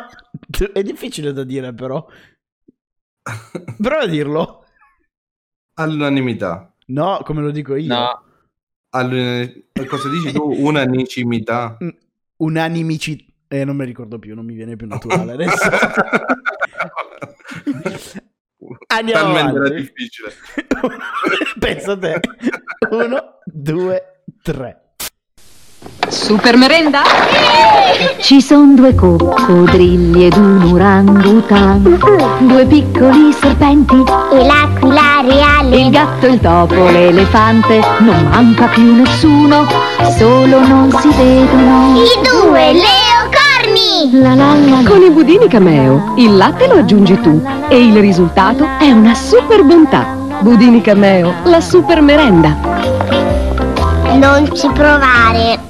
è difficile da dire però. Prova a dirlo. All'unanimità. No, come lo dico io. No. All'unani- Cosa dici tu? Unanimicità. Unanimicità. Eh, non mi ricordo più, non mi viene più naturale adesso. Andiamo Talmente era avanti. difficile. Pensa a te. Uno, due, tre. Super merenda? Ci sono due coccodrilli ed un orangutan, due piccoli serpenti e l'aquila reale, il gatto, il topo, l'elefante, non manca più nessuno, solo non si vedono. I due leocorni! La la la la. Con i budini Cameo, il latte lo aggiungi tu e il risultato è una super bontà. Budini Cameo, la super merenda. Non ci provare.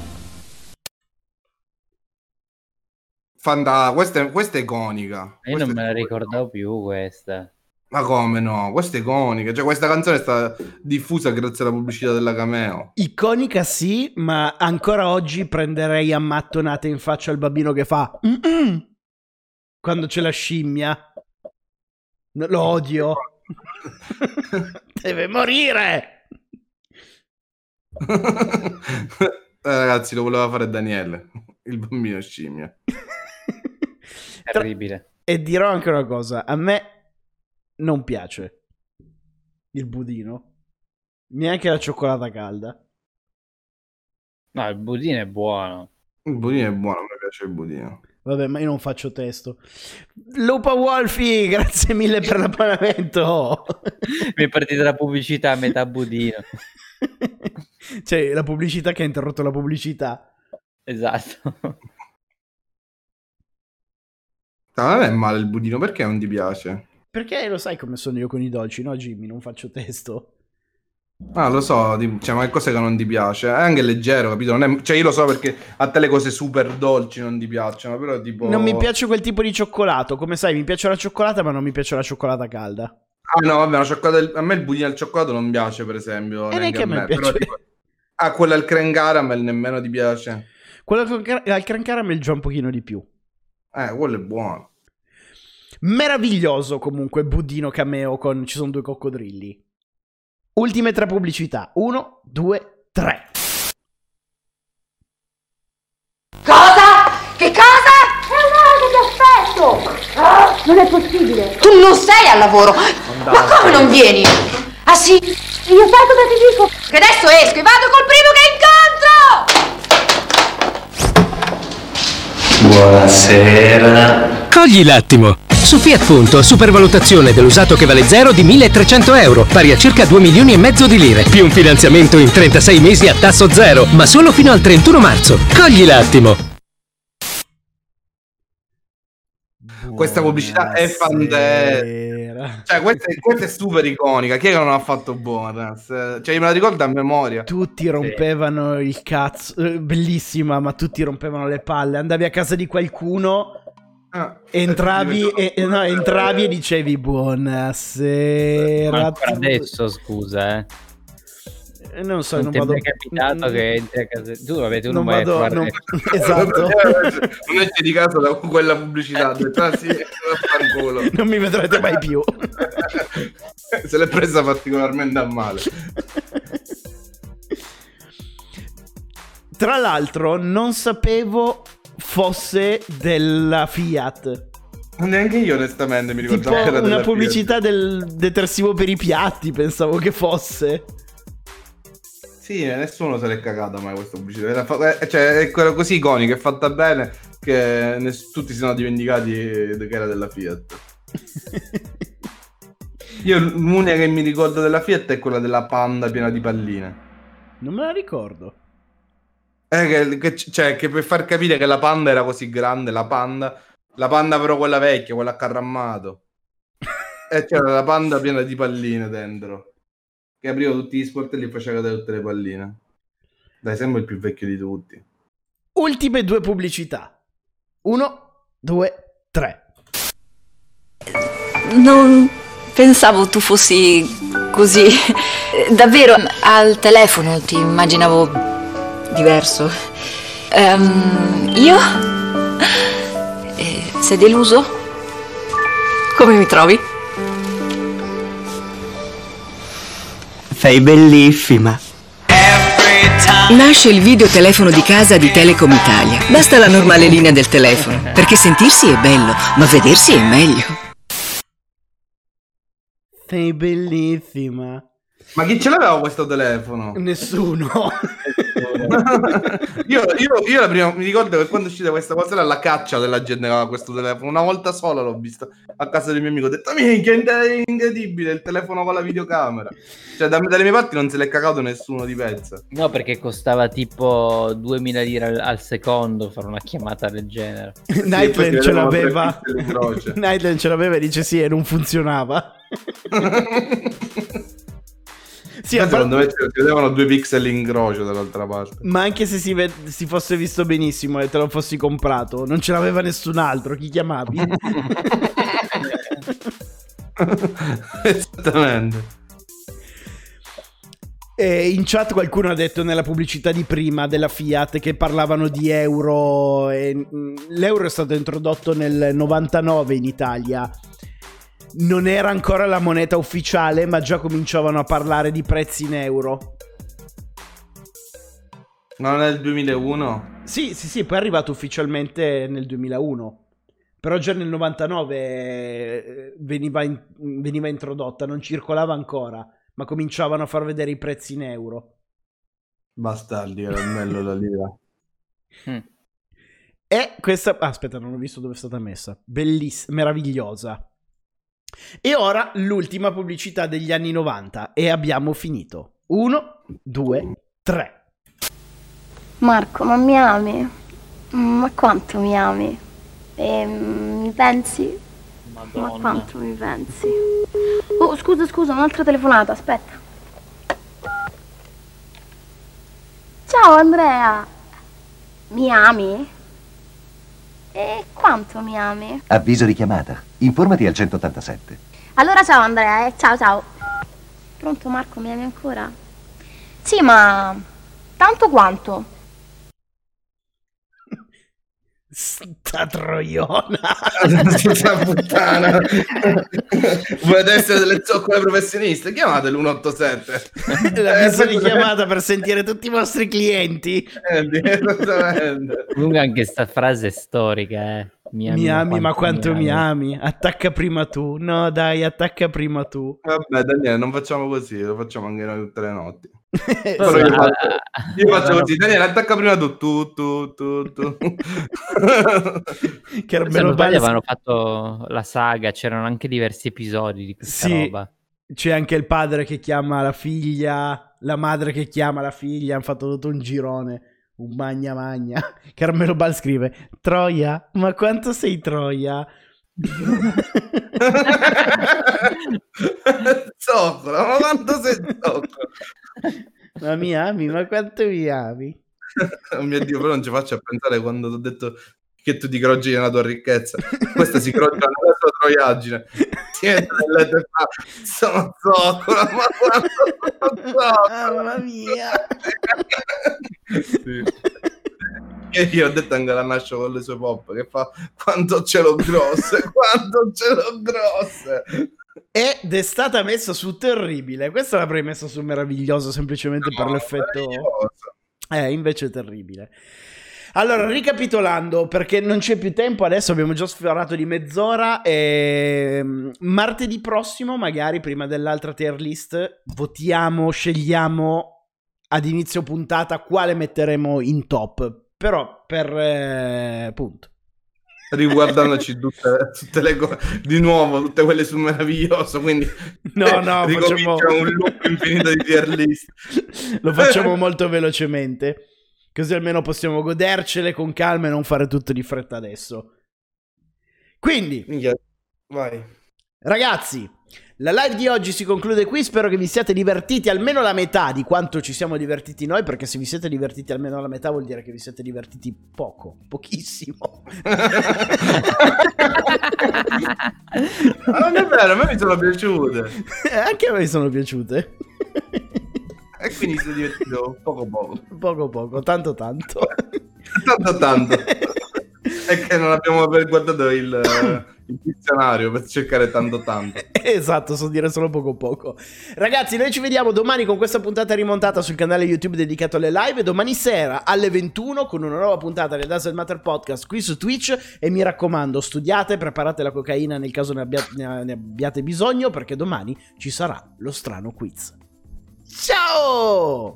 Fanta, questa è, questa è iconica. Io non me la ricordavo più questa. Ma come no? Questa è iconica. Cioè, questa canzone è stata diffusa grazie alla pubblicità della Cameo. Iconica sì, ma ancora oggi prenderei a mattonate in faccia il bambino che fa "Mm-mm", quando c'è la scimmia. Lo odio. Deve morire. Eh, ragazzi, lo voleva fare Daniele, il bambino scimmia. Terribile. E dirò anche una cosa, a me non piace il budino, neanche la cioccolata calda. No, il budino è buono. Il budino è buono, mi piace il budino. Vabbè, ma io non faccio testo. Lupa Wolfi, grazie mille per l'abbonamento. Mi è partita la pubblicità a metà budino. cioè, la pubblicità che ha interrotto la pubblicità. Esatto. Ma non è male il budino, perché non ti piace? Perché lo sai come sono io con i dolci, no Jimmy? Non faccio testo. Ah, lo so, cioè, ma è cosa che non ti piace. È anche leggero, capito? Non è- cioè, io lo so perché a te le cose super dolci non ti piacciono, però tipo... Non mi piace quel tipo di cioccolato. Come sai, mi piace la cioccolata, ma non mi piace la cioccolata calda. Ah no, vabbè, una cioccolata... a me il budino al cioccolato non piace, per esempio. E neanche a me però, piace. tipo- Ah, quella al creme caramel nemmeno ti piace. Car- al cran caramel già un pochino di più. Eh, quello è buono. Meraviglioso comunque budino cameo con ci sono due coccodrilli. Ultime tre pubblicità. Uno, due, tre. Cosa? Che cosa? È un'ora che ti aspetto! Ah, non è possibile! Tu non sei al lavoro! Ma come non vieni? Ah sì? Io sai cosa ti dico? Che adesso esco e vado col primo che incontro! Buonasera. Cogli l'attimo. Su Fiat Punto, supervalutazione dell'usato che vale zero di 1300 euro, pari a circa 2 milioni e mezzo di lire, più un finanziamento in 36 mesi a tasso zero, ma solo fino al 31 marzo. Cogli l'attimo. Questa pubblicità è fantastica. Cioè, questa, è- questa è super iconica. Chi è che non ha fatto bonus? Cioè, io me la ricordo a memoria. Tutti rompevano il cazzo. eh, Bellissima, ma tutti rompevano le palle. Andavi a casa di qualcuno. Ah, Entravi e, e- no, entravi e dicevi buonasera. Ma a ancora tutti." adesso, scusa, eh. Eh, Non so, non, non ti è vado. mai capitato che entri a casa tu vabbè tu non, Non vai vado- a non- Esatto. Non esci di casa da quella pubblicità. Detto, ah, sì. Non mi vedrete mai più. Se l'è presa particolarmente a male. Tra l'altro, non sapevo fosse della Fiat. Neanche io, onestamente, mi Tipo ricordavo che era una della pubblicità del detersivo per i piatti, pensavo che fosse. Sì, nessuno se l'è cagato mai questa pubblicità. Eh, Cioè, è quella così iconica, è fatta bene che ness- tutti si sono dimenticati che era della Fiat. Io l'unica che mi ricordo della Fiat è quella della panda piena di palline. Non me la ricordo. Eh, che, che- cioè, che per far capire che la panda era così grande, la panda, la panda però quella vecchia, quella a carrammato. e c'era la panda piena di palline dentro. Che apriva tutti gli sportelli e faceva cadere tutte le palline. Dai, sembra il più vecchio di tutti. Ultime due pubblicità. Uno, due, tre. Non pensavo tu fossi così. Eh, Davvero, al telefono ti immaginavo diverso. Ehm, io? Eh, sei deluso? Come mi trovi? Sei bellissima. Nasce il videotelefono di casa di Telecom Italia. Basta la normale linea del telefono, perché sentirsi è bello, ma vedersi è meglio. Sei bellissima. Ma chi ce l'aveva questo telefono? Nessuno. io, io- io la prima, mi ricordo che quando è uscita questa cosa era la caccia della gente che aveva questo telefono. Una volta sola l'ho visto a casa del mio amico. Ho detto, minchia, è incredibile il telefono con la videocamera. Cioè, da- dalle mie parti non se l'è cagato nessuno di pezza. No, perché costava tipo 2000 lire al, al secondo fare una chiamata del genere. Nightland ce l'aveva. Nightland ce l'aveva e dice sì e non funzionava. Sì, secondo me ci si vedevano due pixel in croce dall'altra parte. ma anche se si, ve- si fosse visto benissimo e te lo fossi comprato, non ce l'aveva nessun altro. Chi chiamavi? Esattamente. E in chat qualcuno ha detto nella pubblicità di prima della Fiat che parlavano di euro. E, mm, l'euro è stato introdotto nel 99 in Italia. Non era ancora la moneta ufficiale, ma già cominciavano a parlare di prezzi in euro. Non è il 2001? Sì, sì, sì, poi è arrivato ufficialmente nel 2001. Però già nel 99 eh, veniva, in- veniva introdotta, non circolava ancora, ma cominciavano a far vedere i prezzi in euro. Bastardi, era bello la lira. E questa... ah, aspetta, non ho visto dove è stata messa. Bellissima, meravigliosa. E ora l'ultima pubblicità degli anni 90 e abbiamo finito. Uno, due, tre. Marco, ma mi ami? Ma quanto mi ami? Ehm, mi pensi? Ma quanto mi pensi? Oh, scusa, scusa, un'altra telefonata, aspetta. Ciao Andrea. Mi ami? E quanto mi ami? Avviso di chiamata. Informati al 187. Allora ciao Andrea, eh. ciao ciao. Pronto Marco, mi ami ancora? Sì, ma tanto quanto? Sta troiona. Sta puttana. Volete essere delle zoccole professioniste? Chiamate l'187. L'avviso di chiamata per sentire tutti i vostri clienti. Esattamente. Comunque anche sta frase è storica, eh. Mi ami, ma quanto mi ami. ami? Attacca prima tu. No, dai, attacca prima tu. Vabbè, Daniele, non facciamo così, lo facciamo anche noi tutte le notti. Sì. Però io faccio, io faccio così, Daniele, attacca prima tu, tu, tu, tu, tu. Che Se non sbaglio avevano fatto la saga, c'erano anche diversi episodi di questa Sì, roba. c'è anche il padre che chiama la figlia, la madre che chiama la figlia, hanno fatto tutto un girone, un magna magna. Carmelo Bal scrive, Troia, ma quanto sei Troia? Zoccola, ma quanto sei zoccola? ma mi ami, ma quanto mi ami? Oh mio Dio, però non ci faccio a pensare quando ti ho detto che tu ti croggi nella tua ricchezza. Questa si croggia nella sua troiaggine. Si entra nelle tue fa, sono zoccola, ma quanto sono zoccola? Mamma mia. Sì. E io ho detto anche la nascio con le sue pop che fa quanto ce l'ho grosse, quanto ce l'ho grosse. Ed è stata messa su terribile. Questa l'avrei messa su meraviglioso semplicemente per l'effetto. Eh, invece è terribile. Allora, ricapitolando, perché non c'è più tempo, adesso abbiamo già sforato di mezz'ora. E... Martedì prossimo, magari prima dell'altra tier list, votiamo, scegliamo ad inizio puntata quale metteremo in top. Però, per eh, punto. riguardandoci tutte, tutte le cose di nuovo, tutte quelle su meraviglioso. Quindi No, no, ricomincia facciamo- un loop infinito di tier list. Lo facciamo molto velocemente. Così almeno possiamo godercele con calma e non fare tutto di fretta adesso. Quindi, vai. ragazzi, la live di oggi si conclude qui. Spero che vi siate divertiti almeno la metà di quanto ci siamo divertiti noi. Perché se vi siete divertiti almeno la metà, vuol dire che vi siete divertiti poco, pochissimo. Ma non è vero, a me mi sono piaciute. Anche a me sono piaciute. E quindi si è divertito poco poco. Poco, poco, tanto, tanto. Tanto tanto. È che non abbiamo guardato il, il dizionario per cercare tanto tanto. Esatto, so dire solo poco poco. Ragazzi, noi ci vediamo domani con questa puntata rimontata sul canale YouTube dedicato alle live domani sera alle 21 con una nuova puntata del Dazzle Matter Podcast qui su Twitch e mi raccomando, studiate, preparate la cocaina nel caso ne, abbia- ne abbiate bisogno perché domani ci sarà lo strano quiz. Ciao!